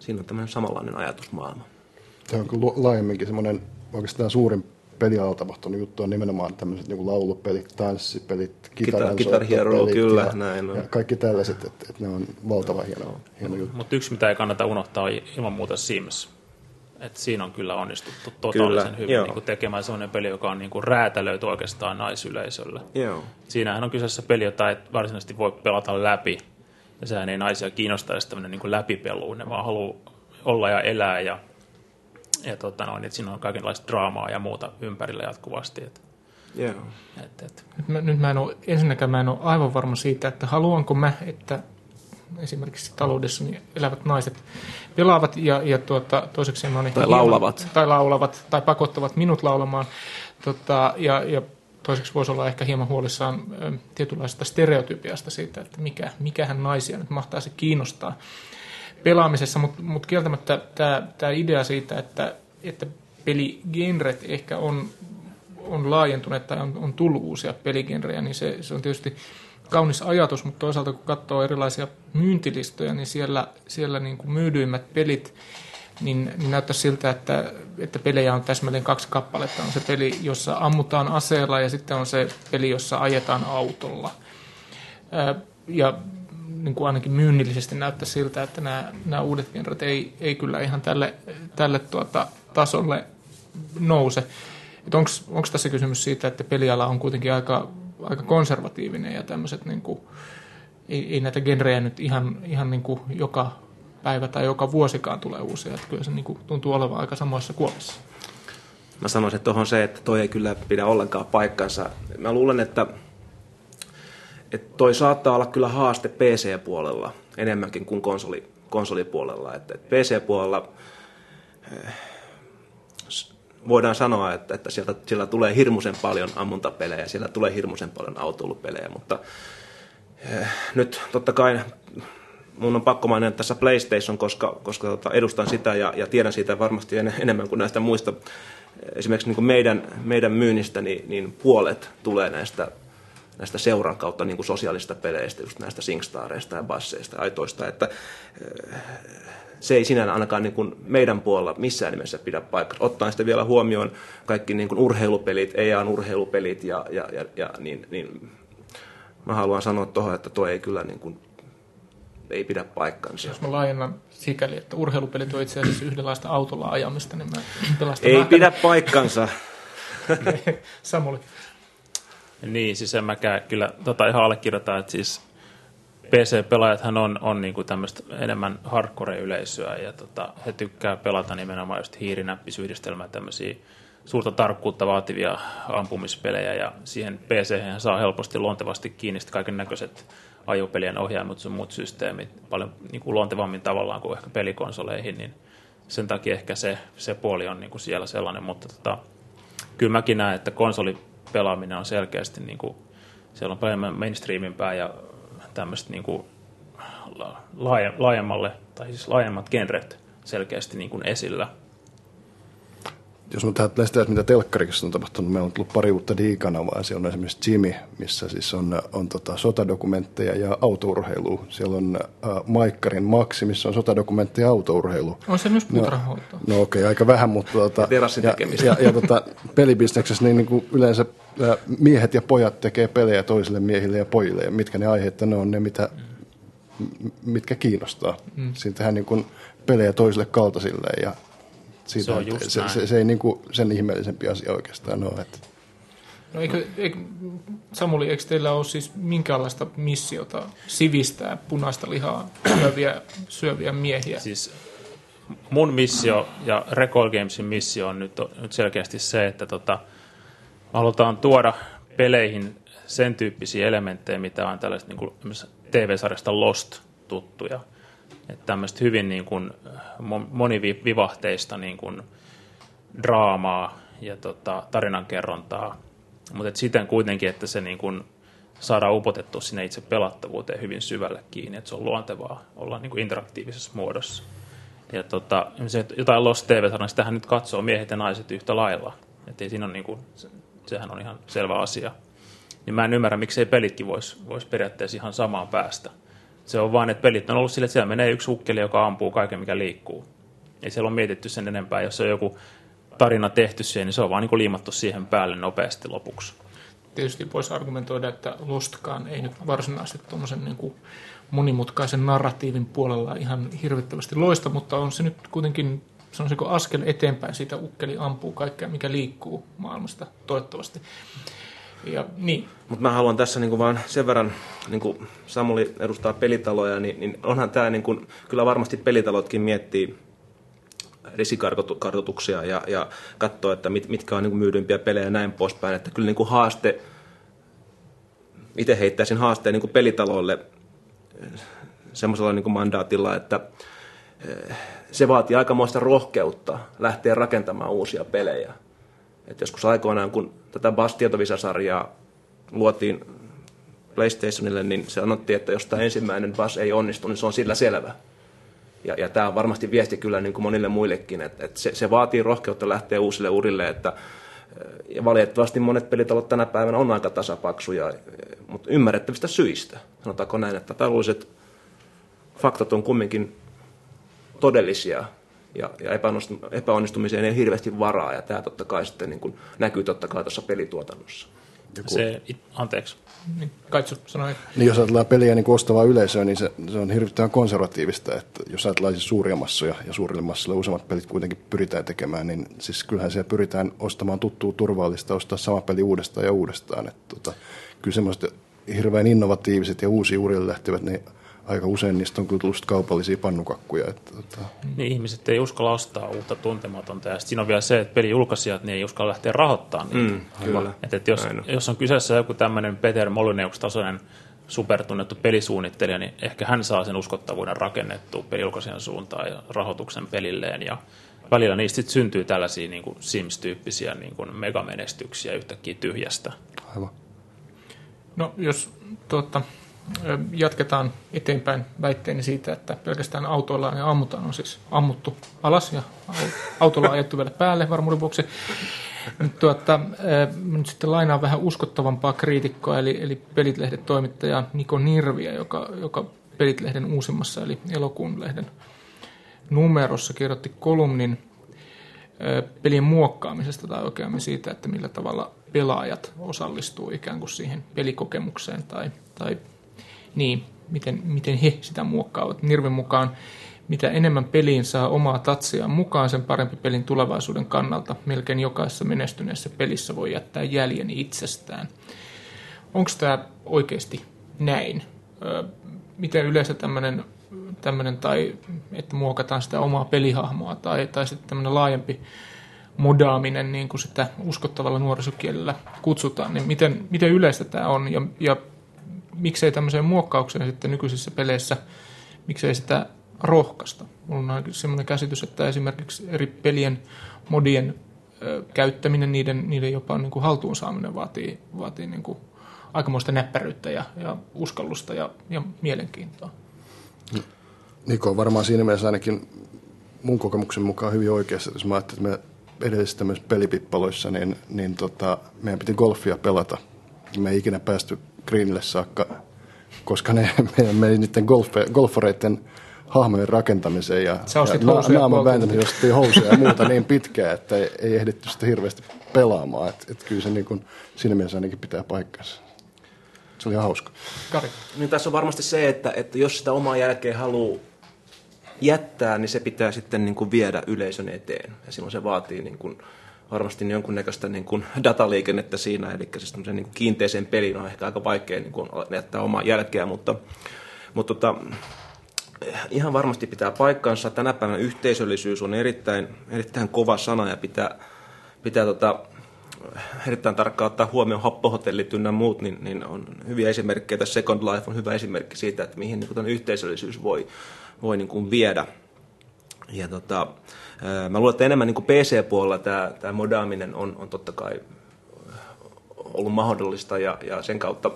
C: siinä on tämmöinen samanlainen ajatusmaailma.
D: Tämä on kyllä laajemminkin semmoinen oikeastaan suurin pelialalla tapahtunut juttu on nimenomaan tämmöiset niin laulupelit, tanssipelit, kitaran
C: Kitar, kyllä, ja, näin on.
D: ja kaikki tällaiset, että, että ne on valtava hieno, hieno juttu.
B: Mutta yksi, mitä ei kannata unohtaa, on ilman muuta Sims. Et siinä on kyllä onnistuttu totaalisen kyllä, hyvin niin kuin tekemään sellainen peli, joka on niin kuin räätälöity oikeastaan naisyleisölle.
C: Joo.
B: Siinähän on kyseessä peli, jota ei varsinaisesti voi pelata läpi, ja sehän ei naisia kiinnosta edes tämmöinen niin läpipelu, ne vaan haluaa olla ja elää ja, ja tota noin, että siinä on kaikenlaista draamaa ja muuta ympärillä jatkuvasti. Että,
C: yeah.
B: et, et.
A: Nyt, mä, nyt mä en ole, ensinnäkään mä en ole aivan varma siitä, että haluanko mä, että esimerkiksi taloudessa niin elävät naiset pelaavat ja, ja tuota, toiseksi mä
C: tai laulavat.
A: Tai laulavat tai pakottavat minut laulamaan. Tota, ja, ja toiseksi voisi olla ehkä hieman huolissaan tietynlaisesta stereotypiasta siitä, että mikä, mikähän naisia nyt mahtaisi kiinnostaa pelaamisessa, mutta mut kieltämättä tämä idea siitä, että, että peligenret ehkä on, on laajentuneet tai on, on tullut uusia peligenrejä, niin se, se on tietysti kaunis ajatus, mutta toisaalta kun katsoo erilaisia myyntilistoja, niin siellä, siellä niin kuin myydyimmät pelit niin, niin näyttää siltä, että, että pelejä on täsmälleen kaksi kappaletta. On se peli, jossa ammutaan aseella ja sitten on se peli, jossa ajetaan autolla. Ja niin kuin ainakin myynnillisesti näyttää siltä, että nämä, nämä uudet genret ei, ei kyllä ihan tälle, tälle tuota, tasolle nouse. Onko tässä kysymys siitä, että peliala on kuitenkin aika, aika konservatiivinen ja tämmöiset, niin kuin, ei, ei näitä genrejä nyt ihan, ihan niin kuin joka päivä tai joka vuosikaan tulee uusia. Että kyllä se niin kuin tuntuu olevan aika samoissa kuopissa.
C: Mä sanoisin tuohon se, että toi ei kyllä pidä ollenkaan paikkansa. Mä luulen, että, että toi saattaa olla kyllä haaste PC-puolella enemmänkin kuin konsoli, konsolipuolella. Että, että PC-puolella eh, voidaan sanoa, että, että sieltä, siellä tulee hirmuisen paljon ammuntapelejä, siellä tulee hirmuisen paljon autoilupelejä, mutta eh, nyt totta kai mun on pakko mainita tässä PlayStation, koska, koska tota, edustan sitä ja, ja tiedän siitä varmasti en, enemmän kuin näistä muista. Esimerkiksi niin kuin meidän, meidän myynnistä, niin, niin puolet tulee näistä, näistä seuran kautta niin kuin sosiaalista peleistä, just näistä Singstareista ja basseista ja aitoista, että eh, se ei sinänsä ainakaan niin kuin meidän puolella missään nimessä pidä paikkaa. Ottaen sitten vielä huomioon kaikki niin kuin urheilupelit, EA-urheilupelit ja, ja, ja, ja niin, niin mä haluan sanoa tuohon, että tuo ei kyllä niin kuin ei pidä paikkansa.
A: Jos mä laajennan sikäli, että urheilupelit on itse asiassa yhdenlaista autolla ajamista, niin mä pelastan
C: Ei pidä paikkansa. [LAUGHS]
A: Samuli.
B: Niin, siis en mäkään kyllä tota ihan allekirjoita, että siis PC-pelaajathan on, on niin kuin tämmöistä enemmän hardcore-yleisöä ja tota, he tykkää pelata nimenomaan just hiirinäppisyhdistelmää tämmöisiä suurta tarkkuutta vaativia ampumispelejä ja siihen PC saa helposti luontevasti kiinni kaiken näköiset ajopelien ohjaimet ja muut systeemit paljon niin kuin luontevammin tavallaan kuin ehkä pelikonsoleihin, niin sen takia ehkä se, se puoli on niin kuin siellä sellainen, mutta tota, kyllä mäkin näen, että konsolipelaaminen on selkeästi, niin kuin, siellä on paljon mainstreamimpää ja tämmöistä niin kuin laaje, laajemmalle, tai siis laajemmat genret selkeästi niin kuin esillä –
D: jos mä tähän sitä, mitä telkkarikissa on tapahtunut, meillä on tullut pari uutta diikanavaa. Siellä on esimerkiksi Jimmy, missä siis on, on tota sotadokumentteja ja autourheilua. Siellä on äh, Maikkarin Maxi, missä on sotadokumentteja ja autourheilu.
A: On se myös puutarhahoitoa.
D: No, no okei, okay, aika vähän, mutta tota,
C: ja,
D: ja, ja, ja tota, pelibisneksessä niin, niin kuin yleensä äh, miehet ja pojat tekee pelejä toisille miehille ja pojille. Ja mitkä ne aiheet ne on ne, mitä, mitkä kiinnostaa. Mm. Siitähän niin kuin pelejä toisille kaltaisille ja siitä, se, on just se, se, se, ei niin kuin sen ihmeellisempi asia oikeastaan ole. Että.
A: No eikö, eikö, Samuli, eikö teillä ole siis minkäänlaista missiota sivistää punaista lihaa syöviä, syöviä miehiä?
B: Siis mun missio ja Recall Gamesin missio on nyt, nyt selkeästi se, että tota, halutaan tuoda peleihin sen tyyppisiä elementtejä, mitä on tällaista niin kuin TV-sarjasta Lost tuttuja. Että tämmöistä hyvin niin kuin monivivahteista niin kuin draamaa ja tota, tarinankerrontaa, mutta siten kuitenkin, että se niin kuin saadaan upotettua sinne itse pelattavuuteen hyvin syvälle kiinni, että se on luontevaa olla niin kuin interaktiivisessa muodossa. Ja tota, se, jotain Lost tv niin sitähän nyt katsoo miehet ja naiset yhtä lailla. Että siinä on niin kuin, sehän on ihan selvä asia. Niin mä en ymmärrä, miksei pelitkin voisi vois periaatteessa ihan samaan päästä. Se on vain, että pelit on ollut sille, että siellä menee yksi ukkeli, joka ampuu kaiken, mikä liikkuu. Ei siellä ole mietitty sen enempää. Jos on joku tarina tehty siihen, niin se on vaan niin liimattu siihen päälle nopeasti lopuksi.
A: Tietysti voisi argumentoida, että Lostkaan ei nyt varsinaisesti tuommoisen niin kuin monimutkaisen narratiivin puolella ihan hirvittävästi loista, mutta on se nyt kuitenkin sanoisinko askel eteenpäin siitä ukkeli ampuu kaikkea, mikä liikkuu maailmasta, toivottavasti. Ja, niin.
C: Mutta mä haluan tässä niinku vaan sen verran, niin kuin Samuli edustaa pelitaloja, niin, niin onhan tämä, niinku, kyllä varmasti pelitalotkin miettii risikartoituksia ja, ja katsoo, että mit, mitkä on niinku myydympiä pelejä ja näin poispäin. Että kyllä niinku haaste, itse heittäisin haasteen niinku pelitaloille semmoisella niinku mandaatilla, että eh, se vaatii aikamoista rohkeutta lähteä rakentamaan uusia pelejä. Et joskus aikoinaan, kun tätä Bass-tietovisasarjaa luotiin PlayStationille, niin se sanottiin, että jos tämä ensimmäinen Bass ei onnistu, niin se on sillä selvä. Ja, ja tämä on varmasti viesti kyllä niin kuin monille muillekin, että, että se, se vaatii rohkeutta lähteä uusille urille, että ja valitettavasti monet pelitalot tänä päivänä on aika tasapaksuja, mutta ymmärrettävistä syistä. Sanotaanko näin, että taloudelliset faktat on kumminkin todellisia ja, ja epäonnistumiseen ei hirveästi varaa, ja tämä totta kai sitten niin kuin näkyy totta kai tuossa pelituotannossa.
B: Joku... Se, anteeksi.
A: Niin, Kaitsu sanoi.
D: Niin, jos ajatellaan peliä niin ostavaa yleisöä, niin se, se on hirvittävän konservatiivista. Että jos ajatellaan siis suuria massoja ja suurille massoille useammat pelit kuitenkin pyritään tekemään, niin siis kyllähän siellä pyritään ostamaan tuttua turvallista, ostaa sama peli uudestaan ja uudestaan. Että tota, kyllä semmoiset hirveän innovatiiviset ja uusi uurille lähtevät, niin aika usein niistä on kyllä tullut kaupallisia pannukakkuja. Että, että...
B: Niin, ihmiset ei uskalla ostaa uutta tuntematonta. Ja siinä on vielä se, että pelijulkaisijat niin ei uskalla lähteä rahoittamaan niitä. Mm, kyllä. Että, että jos, jos on kyseessä joku tämmöinen Peter Molyneux-tasoinen supertunnettu pelisuunnittelija, niin ehkä hän saa sen uskottavuuden rakennettua pelijulkaisijan suuntaan ja rahoituksen pelilleen. Ja välillä niistä sit syntyy tällaisia niin kuin Sims-tyyppisiä niin kuin megamenestyksiä yhtäkkiä tyhjästä.
D: Aivan.
A: No jos tuota, jatketaan eteenpäin väitteeni siitä, että pelkästään autoilla ja ammutaan on siis ammuttu alas ja autolla on ajettu vielä päälle varmuuden vuoksi. Nyt, tuota, nyt sitten lainaan vähän uskottavampaa kriitikkoa, eli, eli Pelitlehden toimittaja Niko Nirviä, joka, joka Pelitlehden uusimmassa, eli elokuun lehden numerossa kirjoitti kolumnin pelien muokkaamisesta tai oikeammin siitä, että millä tavalla pelaajat osallistuu ikään kuin siihen pelikokemukseen tai, tai niin, miten, miten he sitä muokkaavat. Nirven mukaan mitä enemmän peliin saa omaa tatsia mukaan, sen parempi pelin tulevaisuuden kannalta. Melkein jokaisessa menestyneessä pelissä voi jättää jäljen itsestään. Onko tämä oikeasti näin? miten yleensä tämmöinen, tämmöinen tai että muokataan sitä omaa pelihahmoa tai, tai sitten tämmöinen laajempi modaaminen, niin kuin sitä uskottavalla nuorisokielellä kutsutaan, niin miten, miten yleistä tämä on ja, ja miksei tämmöiseen muokkaukseen sitten nykyisissä peleissä, miksei sitä rohkaista. Mulla on sellainen käsitys, että esimerkiksi eri pelien modien käyttäminen, niiden, niiden jopa niin kuin haltuun saaminen vaatii, vaatii niin kuin aikamoista näppäryyttä ja, ja uskallusta ja, ja mielenkiintoa.
D: Niko on varmaan siinä mielessä ainakin mun kokemuksen mukaan hyvin oikeassa, jos mä ajattelin, että me edellisissä pelipippaloissa, niin, niin tota, meidän piti golfia pelata. Me ei ikinä päästy greenille saakka, koska ne, meidän meni niiden golfe, golfareiden hahmojen rakentamiseen ja,
A: Sä
D: ja na, naaman vääntämiseen ostettiin housuja ja muuta niin pitkään, että ei, ei ehditty sitä hirveästi pelaamaan. Et, et kyllä se niin kuin, siinä mielessä ainakin pitää paikkansa. Se oli hauska.
A: Kari.
C: Niin tässä on varmasti se, että, että jos sitä omaa jälkeen haluaa jättää, niin se pitää sitten niin kuin viedä yleisön eteen. Ja silloin se vaatii niin kuin varmasti jonkunnäköistä niin kuin dataliikennettä siinä, eli siis niin kuin kiinteiseen peliin on ehkä aika vaikea niin kuin jättää omaa jälkeä, mutta, mutta tota, ihan varmasti pitää paikkansa. Tänä päivänä yhteisöllisyys on erittäin, erittäin kova sana ja pitää, pitää tota, erittäin tarkkaan ottaa huomioon happohotellit ynnä muut, niin, niin on hyviä esimerkkejä. Tässä Second Life on hyvä esimerkki siitä, että mihin niin kuin yhteisöllisyys voi, voi niin kuin viedä. Ja tota, mä luulen, että enemmän niin PC-puolella tämä, tämä modaaminen on, on totta kai ollut mahdollista ja, ja sen kautta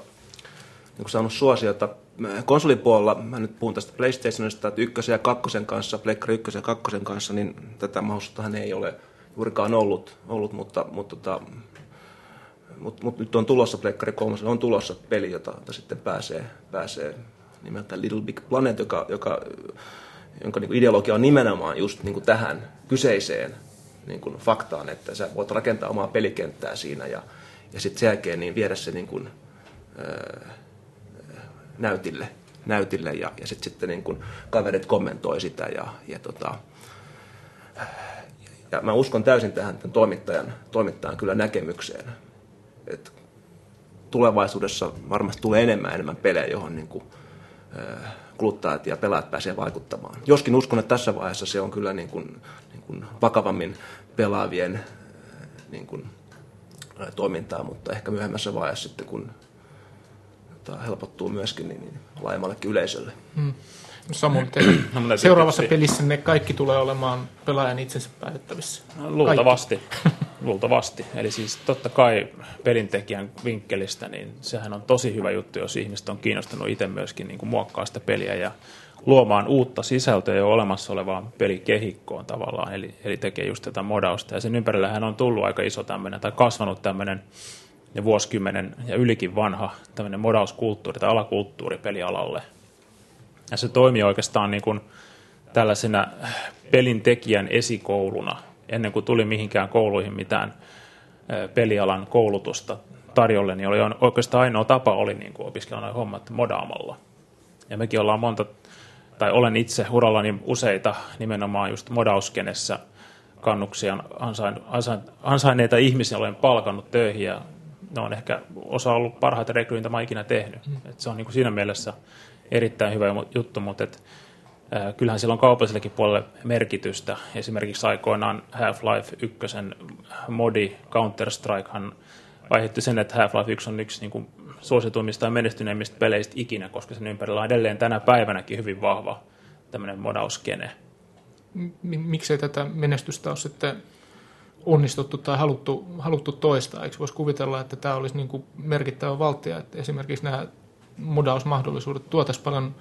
C: niin saanut suosiota. Konsolipuolella, mä nyt puhun tästä PlayStationista, että ykkösen ja kakkosen kanssa, Pleikkari ykkösen ja kakkosen kanssa, niin tätä mahdollisuuttahan ei ole juurikaan ollut, ollut mutta, mutta, tota, mutta, mutta nyt on tulossa Pleikkari kolmosen, on tulossa peli, jota, jota sitten pääsee, pääsee nimeltä Little Big Planet, joka, joka, jonka niin ideologia on nimenomaan just niin tähän kyseiseen niin kuin faktaan, että sä voit rakentaa omaa pelikenttää siinä ja, ja sitten sen jälkeen niin viedä se niin kuin, öö, näytille, näytille ja, ja sitten sitten niin kuin kaverit kommentoi sitä ja, ja, tota, ja mä uskon täysin tähän toimittajan, toimittajan kyllä näkemykseen, että tulevaisuudessa varmasti tulee enemmän enemmän pelejä, johon niin kuin, kuluttajat ja pelaajat pääsee vaikuttamaan. Joskin uskon, että tässä vaiheessa se on kyllä niin kuin, kuin vakavammin pelaavien niin kuin, toimintaa, mutta ehkä myöhemmässä vaiheessa sitten, kun tämä helpottuu myöskin niin, niin laajemmallekin yleisölle.
A: Hmm. Samoin [CLEARS THROAT] no, seuraavassa pelissä ne kaikki tulee olemaan pelaajan itsensä päätettävissä.
B: No, luultavasti. [LAUGHS] luultavasti. Eli siis totta kai pelintekijän vinkkelistä, niin sehän on tosi hyvä juttu, jos ihmiset on kiinnostunut itse myöskin niin kuin muokkaa sitä peliä ja luomaan uutta sisältöä jo olemassa olevaan pelikehikkoon tavallaan, eli, eli tekee just tätä modausta. Ja sen ympärillähän on tullut aika iso tämmöinen, tai kasvanut tämmöinen ja vuosikymmenen ja ylikin vanha tämmöinen modauskulttuuri tai alakulttuuri pelialalle. Ja se toimii oikeastaan niin kuin tällaisena pelintekijän esikouluna, ennen kuin tuli mihinkään kouluihin mitään pelialan koulutusta tarjolle, niin oli oikeastaan ainoa tapa oli niin kuin opiskella noin hommat modaamalla. Ja mekin ollaan monta, tai olen itse urallani useita nimenomaan just modauskenessä kannuksia ansain, ansain, ansainneita ihmisiä olen palkannut töihin ja ne on ehkä osa ollut parhaita rekryitä mä ikinä tehnyt. Mm. Et se on niin kuin siinä mielessä erittäin hyvä juttu, mutta et, äh, kyllähän sillä on kaupallisellekin puolelle merkitystä. Esimerkiksi aikoinaan Half-Life 1 modi Counter-Strikehan aiheutti sen, että Half-Life 1 on yksi niin kuin, suosituimmista ja menestyneimmistä peleistä ikinä, koska sen ympärillä on edelleen tänä päivänäkin hyvin vahva tämmöinen modauskene.
A: Miksei tätä menestystä ole sitten onnistuttu tai haluttu, haluttu toistaa? Eikö voisi kuvitella, että tämä olisi niin kuin merkittävä valtia, että esimerkiksi nämä modausmahdollisuudet tuotaisiin paljon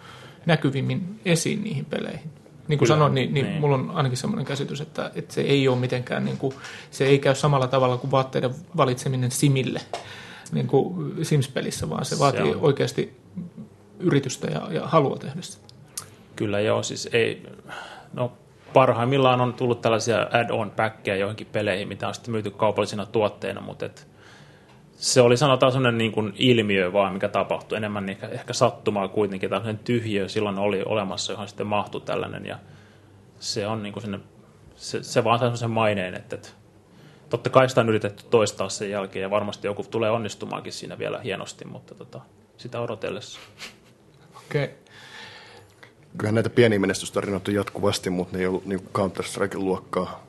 A: näkyvimmin esiin niihin peleihin? Niin kuin Kyllä, sanoin, niin, niin, niin mulla on ainakin sellainen käsitys, että, että se ei ole mitenkään, niin kuin, se ei käy samalla tavalla kuin vaatteiden valitseminen Simille niin kuin Sims-pelissä, vaan se vaatii se oikeasti yritystä ja, ja halua tehdä sitä.
B: Kyllä joo, siis ei, no parhaimmillaan on tullut tällaisia add-on päkkejä joihinkin peleihin, mitä on sitten myyty kaupallisina tuotteina, mutta et se oli sanotaan sellainen niin kuin ilmiö vaan, mikä tapahtui. Enemmän ehkä, ehkä sattumaa kuitenkin, tällainen tyhjiö silloin oli olemassa, johon sitten mahtui tällainen. Ja se on niin kuin sinne, se, se vaan sai sen maineen, että, että totta kai sitä on yritetty toistaa sen jälkeen ja varmasti joku tulee onnistumaankin siinä vielä hienosti, mutta tota, sitä odotellessa.
A: Okei. Okay.
D: kyllähän näitä pieniä menestystarinoita on jatkuvasti, mutta ne ei ollut niin Counter-Strike luokkaa,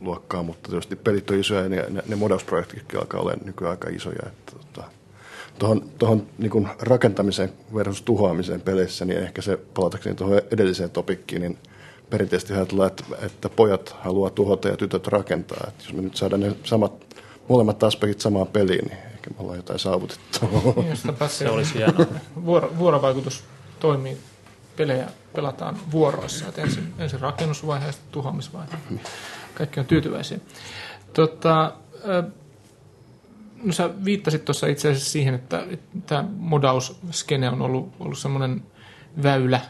D: luokkaa, mutta tietysti pelit on isoja ja ne, ne, ne modausprojektitkin alkaa olla nykyään aika isoja. Että, tota, tuohon, tuohon niin rakentamiseen versus tuhoamiseen peleissä, niin ehkä se palatakseni tuohon edelliseen topikkiin, niin perinteisesti ajatellaan, että, että pojat haluaa tuhota ja tytöt rakentaa. Että jos me nyt saadaan ne samat, molemmat aspektit samaan peliin, niin ehkä me ollaan jotain saavutettu.
B: se olisi hienoa.
A: Vuoro, vuorovaikutus toimii. Pelejä pelataan vuoroissa. Että ensin, ensin rakennusvaihe ja sitten tuhoamisvaihe. Kaikki on tyytyväisiä. Tota, no sä viittasit tuossa itse asiassa siihen, että, että tämä modausskene on ollut, ollut semmoinen väylä,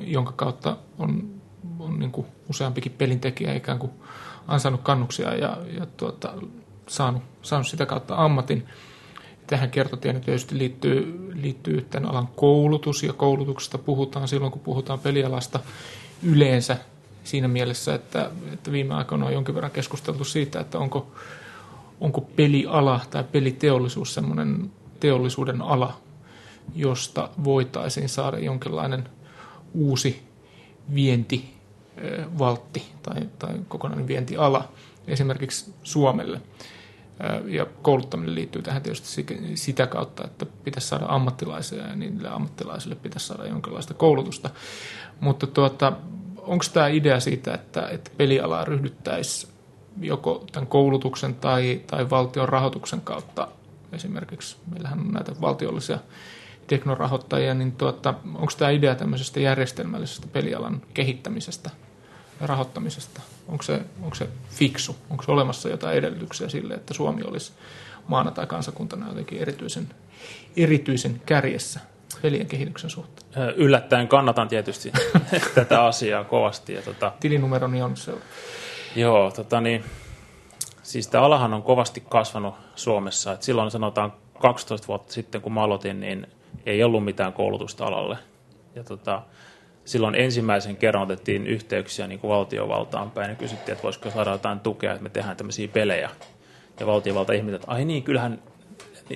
A: jonka kautta on, on niin kuin useampikin pelintekijä ikään kuin ansainnut kannuksia ja, ja tuota, saanut, saanut sitä kautta ammatin. Tähän kertotieen tietysti liittyy, liittyy tämän alan koulutus, ja koulutuksesta puhutaan silloin, kun puhutaan pelialasta yleensä siinä mielessä, että, että viime aikoina on jonkin verran keskusteltu siitä, että onko, onko peliala tai peliteollisuus semmoinen teollisuuden ala, josta voitaisiin saada jonkinlainen uusi vientivaltti tai, tai kokonainen vientiala esimerkiksi Suomelle – ja kouluttaminen liittyy tähän tietysti sitä kautta, että pitäisi saada ammattilaisia ja niille ammattilaisille pitäisi saada jonkinlaista koulutusta. Mutta tuota, onko tämä idea siitä, että, että pelialaa ryhdyttäisiin joko tämän koulutuksen tai, tai valtion rahoituksen kautta? Esimerkiksi, meillähän on näitä valtiollisia teknorahoittajia, niin tuota, onko tämä idea tämmöisestä järjestelmällisestä pelialan kehittämisestä – rahoittamisesta? Onko se, onko se fiksu? Onko se olemassa jotain edellytyksiä sille, että Suomi olisi maana tai kansakuntana jotenkin erityisen, erityisen kärjessä pelien kehityksen suhteen?
B: Yllättäen kannatan tietysti [LAUGHS] tätä asiaa kovasti. Ja tota,
A: Tilinumeroni on se.
B: Joo, tota niin, siis tämä alahan on kovasti kasvanut Suomessa. Et silloin sanotaan 12 vuotta sitten, kun mä aloitin, niin ei ollut mitään koulutusta alalle. Ja tota, silloin ensimmäisen kerran otettiin yhteyksiä niin kuin valtiovaltaan päin ja kysyttiin, että voisiko saada jotain tukea, että me tehdään tämmöisiä pelejä. Ja valtiovalta ihmiset, että ai niin, kyllähän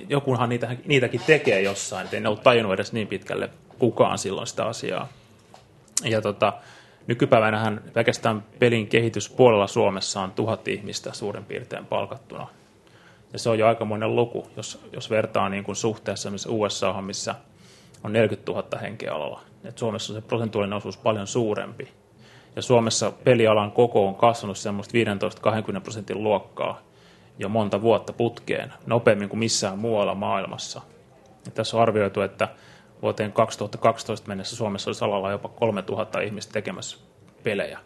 B: jokuhan niitä, niitäkin tekee jossain, että ei ne ole tajunnut edes niin pitkälle kukaan silloin sitä asiaa. Ja tota, nykypäivänähän pelkästään pelin kehityspuolella Suomessa on tuhat ihmistä suurin piirtein palkattuna. Ja se on jo aikamoinen luku, jos, jos vertaa niin kuin suhteessa missä USA, missä on 40 000 henkeä alalla. Et Suomessa se prosentuaalinen osuus paljon suurempi. Ja Suomessa pelialan koko on kasvanut semmoista 15-20 prosentin luokkaa jo monta vuotta putkeen, nopeammin kuin missään muualla maailmassa. Ja tässä on arvioitu, että vuoteen 2012 mennessä Suomessa olisi alalla jopa 3000 ihmistä tekemässä pelejä.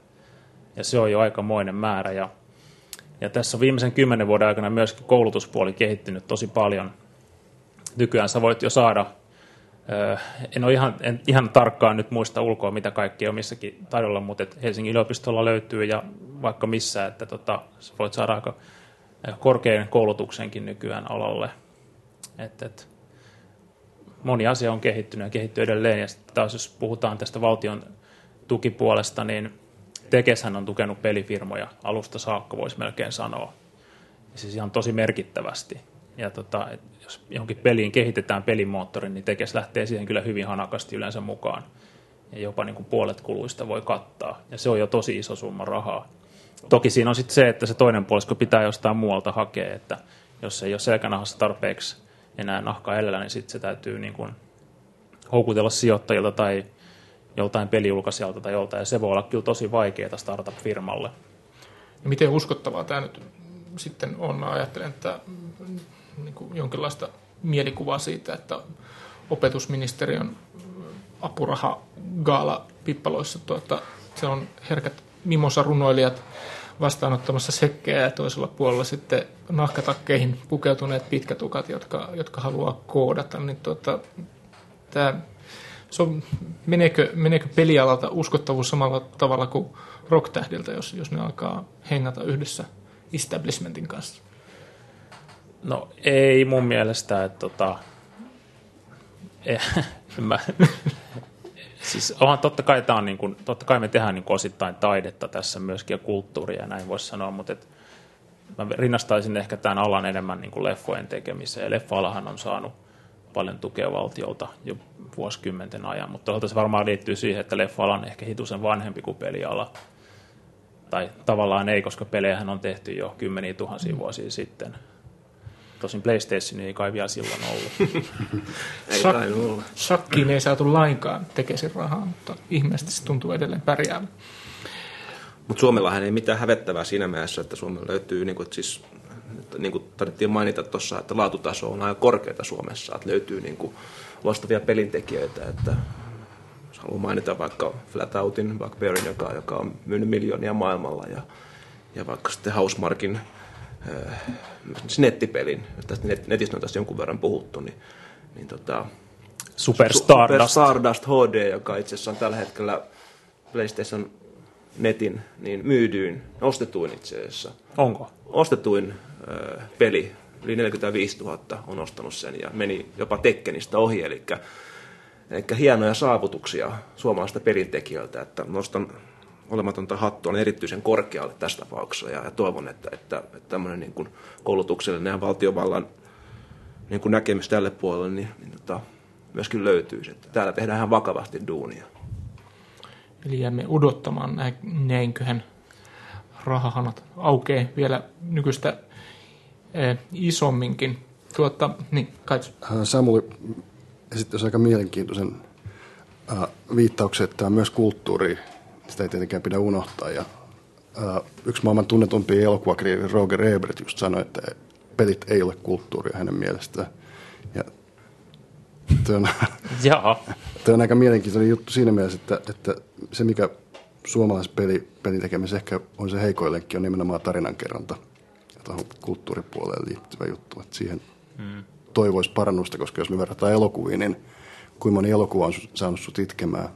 B: Ja se on jo aikamoinen määrä. Ja, ja tässä on viimeisen kymmenen vuoden aikana myöskin koulutuspuoli kehittynyt tosi paljon. Nykyään sä voit jo saada en ole ihan, en ihan tarkkaan nyt muista ulkoa, mitä kaikkea on missäkin taidolla, mutta Helsingin yliopistolla löytyy ja vaikka missä, että tota, voit saada aika korkean koulutuksenkin nykyään alalle. Et, et, moni asia on kehittynyt ja kehittyy edelleen. Ja taas jos puhutaan tästä valtion tukipuolesta, niin Tekeshän on tukenut pelifirmoja alusta saakka, voisi melkein sanoa. Siis ihan tosi merkittävästi. Ja tota, jos johonkin peliin kehitetään pelimoottori, niin Tekes lähtee siihen kyllä hyvin hanakasti yleensä mukaan. Ja jopa niin kuin puolet kuluista voi kattaa. Ja se on jo tosi iso summa rahaa. Toki siinä on sitten se, että se toinen puolisko pitää jostain muualta hakea, että jos ei ole selkänahassa tarpeeksi enää nahkaa edellä, niin sitten se täytyy niin kuin houkutella sijoittajilta tai joltain peliulkaisijalta tai joltain, ja se voi olla kyllä tosi vaikeaa startup-firmalle.
A: Miten uskottavaa tämä nyt sitten on? Mä ajattelen, että niin kuin jonkinlaista mielikuvaa siitä, että opetusministeriön apuraha gaala pippaloissa tuota, se on herkät mimosa-runoilijat vastaanottamassa sekkejä ja toisella puolella sitten nahkatakkeihin pukeutuneet pitkätukat, jotka, jotka haluaa koodata, niin tuota, tämä, se on, meneekö, meneekö pelialalta uskottavuus samalla tavalla kuin rocktähdiltä, jos, jos ne alkaa hengata yhdessä establishmentin kanssa?
B: No ei mun mielestä, että tota, [LAUGHS] mä, siis onhan totta kai, tää on niin kuin, totta kai me tehdään niin osittain taidetta tässä myöskin ja kulttuuria ja näin voisi sanoa, mutta et, mä rinnastaisin ehkä tämän alan enemmän niin kuin leffojen tekemiseen. Leffa-alahan on saanut paljon tukea valtiolta jo vuosikymmenten ajan, mutta toisaalta se varmaan liittyy siihen, että leffa on ehkä hitusen vanhempi kuin peliala. Tai tavallaan ei, koska pelejähän on tehty jo kymmeniä tuhansia vuosia sitten. Tosin PlayStation ei kai vielä silloin ollut. [LAUGHS]
C: Ei
A: Sak-
C: kai olla.
A: Shakkiin ei saatu lainkaan tekesin rahaa, mutta ihmeellisesti se tuntuu edelleen pärjäävän.
C: Mutta Suomellahan ei mitään hävettävää siinä mielessä, että Suomella löytyy, niin kuin, siis, niin kuin tarvittiin mainita tuossa, että laatutaso on aika korkeata Suomessa, että löytyy niin kuin, loistavia pelintekijöitä, että jos haluan mainita vaikka Flatoutin, Bugbearin, joka, joka on myynyt miljoonia maailmalla, ja, ja vaikka sitten Housemarkin nettipelin, tästä net, netistä on tässä jonkun verran puhuttu, niin, niin tota,
B: Super
C: Super
B: Stardust.
C: Stardust HD, joka itse asiassa on tällä hetkellä PlayStation netin niin myydyin, ostetuin itse asiassa,
B: Onko?
C: ostetuin ö, peli, yli 45 000 on ostanut sen ja meni jopa Tekkenistä ohi, eli, eli hienoja saavutuksia suomalaista pelintekijöiltä, että nostan olematonta hattua erityisen korkealle tässä tapauksessa ja, ja toivon, että, että, että tämmöinen niin kuin koulutuksellinen ja valtiovallan niin kuin näkemys tälle puolelle niin, niin tota, myöskin löytyisi. Että täällä tehdään ihan vakavasti duunia.
A: Eli jäämme odottamaan, nä- näinköhän rahahanat aukeaa vielä nykyistä eh, isomminkin. Tuota, niin, Kaitsu.
D: Äh, Samuli esitti aika mielenkiintoisen äh, viittauksen, että tämä on myös kulttuuri. Sitä ei tietenkään pidä unohtaa. Ja, äh, yksi maailman tunnetumpia elokuvakriivi Roger Ebert just sanoi, että pelit ei ole kulttuuria hänen mielestään. Ja tämä on, [LAUGHS] tämä on aika mielenkiintoinen juttu siinä mielessä, että, että se mikä suomalaisessa peli, pelin tekemisessä ehkä on se heikoillekin, on nimenomaan tarinankerronta ja tuohon kulttuuripuoleen liittyvä juttu. Että siihen mm. toivoisi parannusta, koska jos me verrataan elokuviin, niin kuinka moni elokuva on saanut sut itkemään,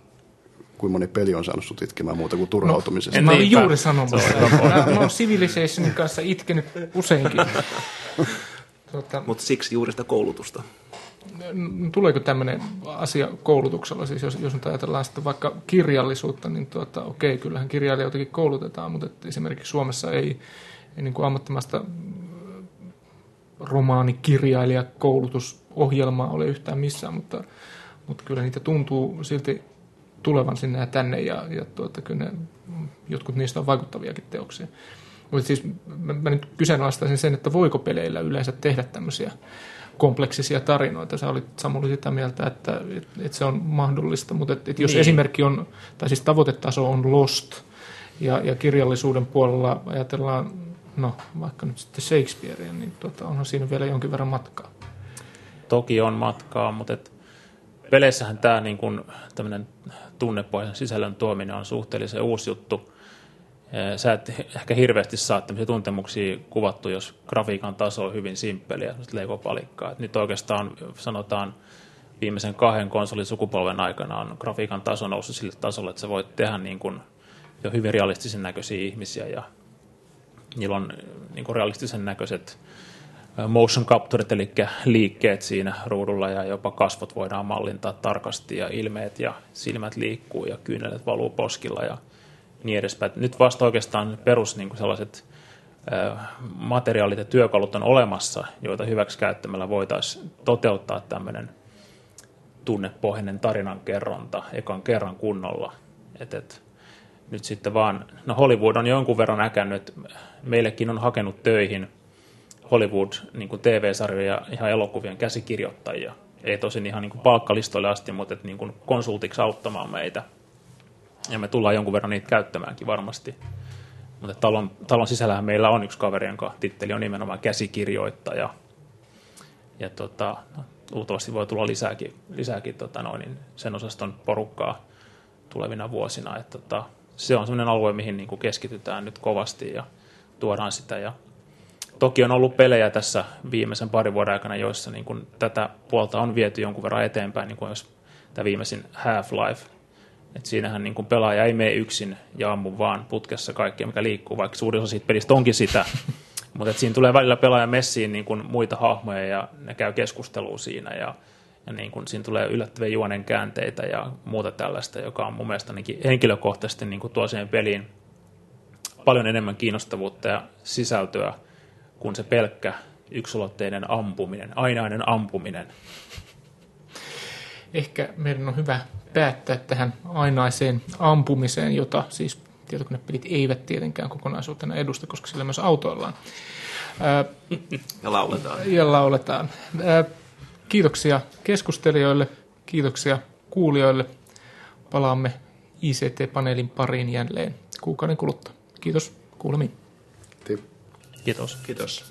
D: kuinka moni peli on saanut sut itkemään muuta kuin turhautumisesta.
B: en-
A: Mä olin juuri sanomassa. Mä, mä oon Civilizationin kanssa itkenyt useinkin. Tuota,
C: Mutta siksi juuri sitä koulutusta.
A: tuleeko tämmöinen asia koulutuksella? Siis jos, jos nyt ajatellaan sitten vaikka kirjallisuutta, niin tuota, okei, kyllähän kirjailijoitakin koulutetaan, mutta että esimerkiksi Suomessa ei, ei niin kuin ammattimaista romaanikirjailijakoulutusohjelmaa ole yhtään missään, mutta, mutta kyllä niitä tuntuu silti tulevan sinne ja tänne ja, ja tuota, kyllä ne, jotkut niistä on vaikuttaviakin teoksia. Mutta siis mä, mä nyt kyseenalaistaisin sen, että voiko peleillä yleensä tehdä tämmöisiä kompleksisia tarinoita. Sä olit Samuli sitä mieltä, että, että, että se on mahdollista, mutta että, että jos
B: Niin.
A: niin. esimerkki on, tai siis tavoitetaso on Lost, ja, ja kirjallisuuden puolella ajatellaan, no vaikka nyt sitten Shakespearea, niin tuota, onhan siinä vielä jonkin verran matkaa.
B: Toki on matkaa, mutta et peleissähän tämä niin kun, tämmöinen tunnepohjaisen sisällön tuominen on suhteellisen uusi juttu. Sä et ehkä hirveästi saa tämmöisiä tuntemuksia kuvattu, jos grafiikan taso on hyvin simppeliä, legopalikkaa. Et nyt oikeastaan sanotaan viimeisen kahden konsolisukupolven aikana on grafiikan taso noussut sille tasolle, että sä voit tehdä niin kun jo hyvin realistisen näköisiä ihmisiä ja niillä on niin kuin realistisen näköiset motion capturet, eli liikkeet siinä ruudulla ja jopa kasvot voidaan mallintaa tarkasti ja ilmeet ja silmät liikkuu ja kyynelet valuu poskilla ja niin edespäin. Nyt vasta oikeastaan perus niin kuin sellaiset materiaalit ja työkalut on olemassa, joita hyväksi käyttämällä voitaisiin toteuttaa tämmöinen tunnepohjainen tarinankerronta ekan kerran kunnolla. Et, et, nyt sitten vaan, no Hollywood on jonkun verran näkännyt, että meillekin on hakenut töihin Hollywood niin ihan elokuvien käsikirjoittajia. Ei tosin ihan niin kuin palkkalistoille asti, mutta että niin kuin konsultiksi auttamaan meitä. Ja me tullaan jonkun verran niitä käyttämäänkin varmasti. Mutta talon, talon sisällähän meillä on yksi kaveri, jonka titteli on nimenomaan käsikirjoittaja. Ja tota, no, luultavasti voi tulla lisääkin, lisääkin tota noin, niin sen osaston porukkaa tulevina vuosina. Et tota, se on sellainen alue, mihin niin kuin keskitytään nyt kovasti ja tuodaan sitä. Ja toki on ollut pelejä tässä viimeisen parin vuoden aikana, joissa niin kuin tätä puolta on viety jonkun verran eteenpäin, niin kuin jos tämä viimeisin Half-Life. Et siinähän niin kuin pelaaja ei mene yksin ja ammu vaan putkessa kaikkea, mikä liikkuu, vaikka suurin osa siitä pelistä onkin sitä. [LAUGHS] Mutta siinä tulee välillä pelaaja messiin niin kuin muita hahmoja ja ne käy keskustelua siinä ja, ja niin kuin siinä tulee yllättäviä juonen käänteitä ja muuta tällaista, joka on mun mielestä henkilökohtaisesti niin kuin tuo siihen peliin paljon enemmän kiinnostavuutta ja sisältöä kuin se pelkkä yksulotteinen ampuminen, ainainen ampuminen.
A: ehkä meidän on hyvä päättää tähän ainaiseen ampumiseen, jota siis tietokonepelit eivät tietenkään kokonaisuutena edusta, koska sillä myös autoillaan.
C: Ja lauletaan.
A: Ja lauletaan. Kiitoksia keskustelijoille, kiitoksia kuulijoille. Palaamme ICT-paneelin pariin jälleen kuukauden kuluttua. Kiitos, kuulemiin.
B: Kiitos.
C: Kiitos.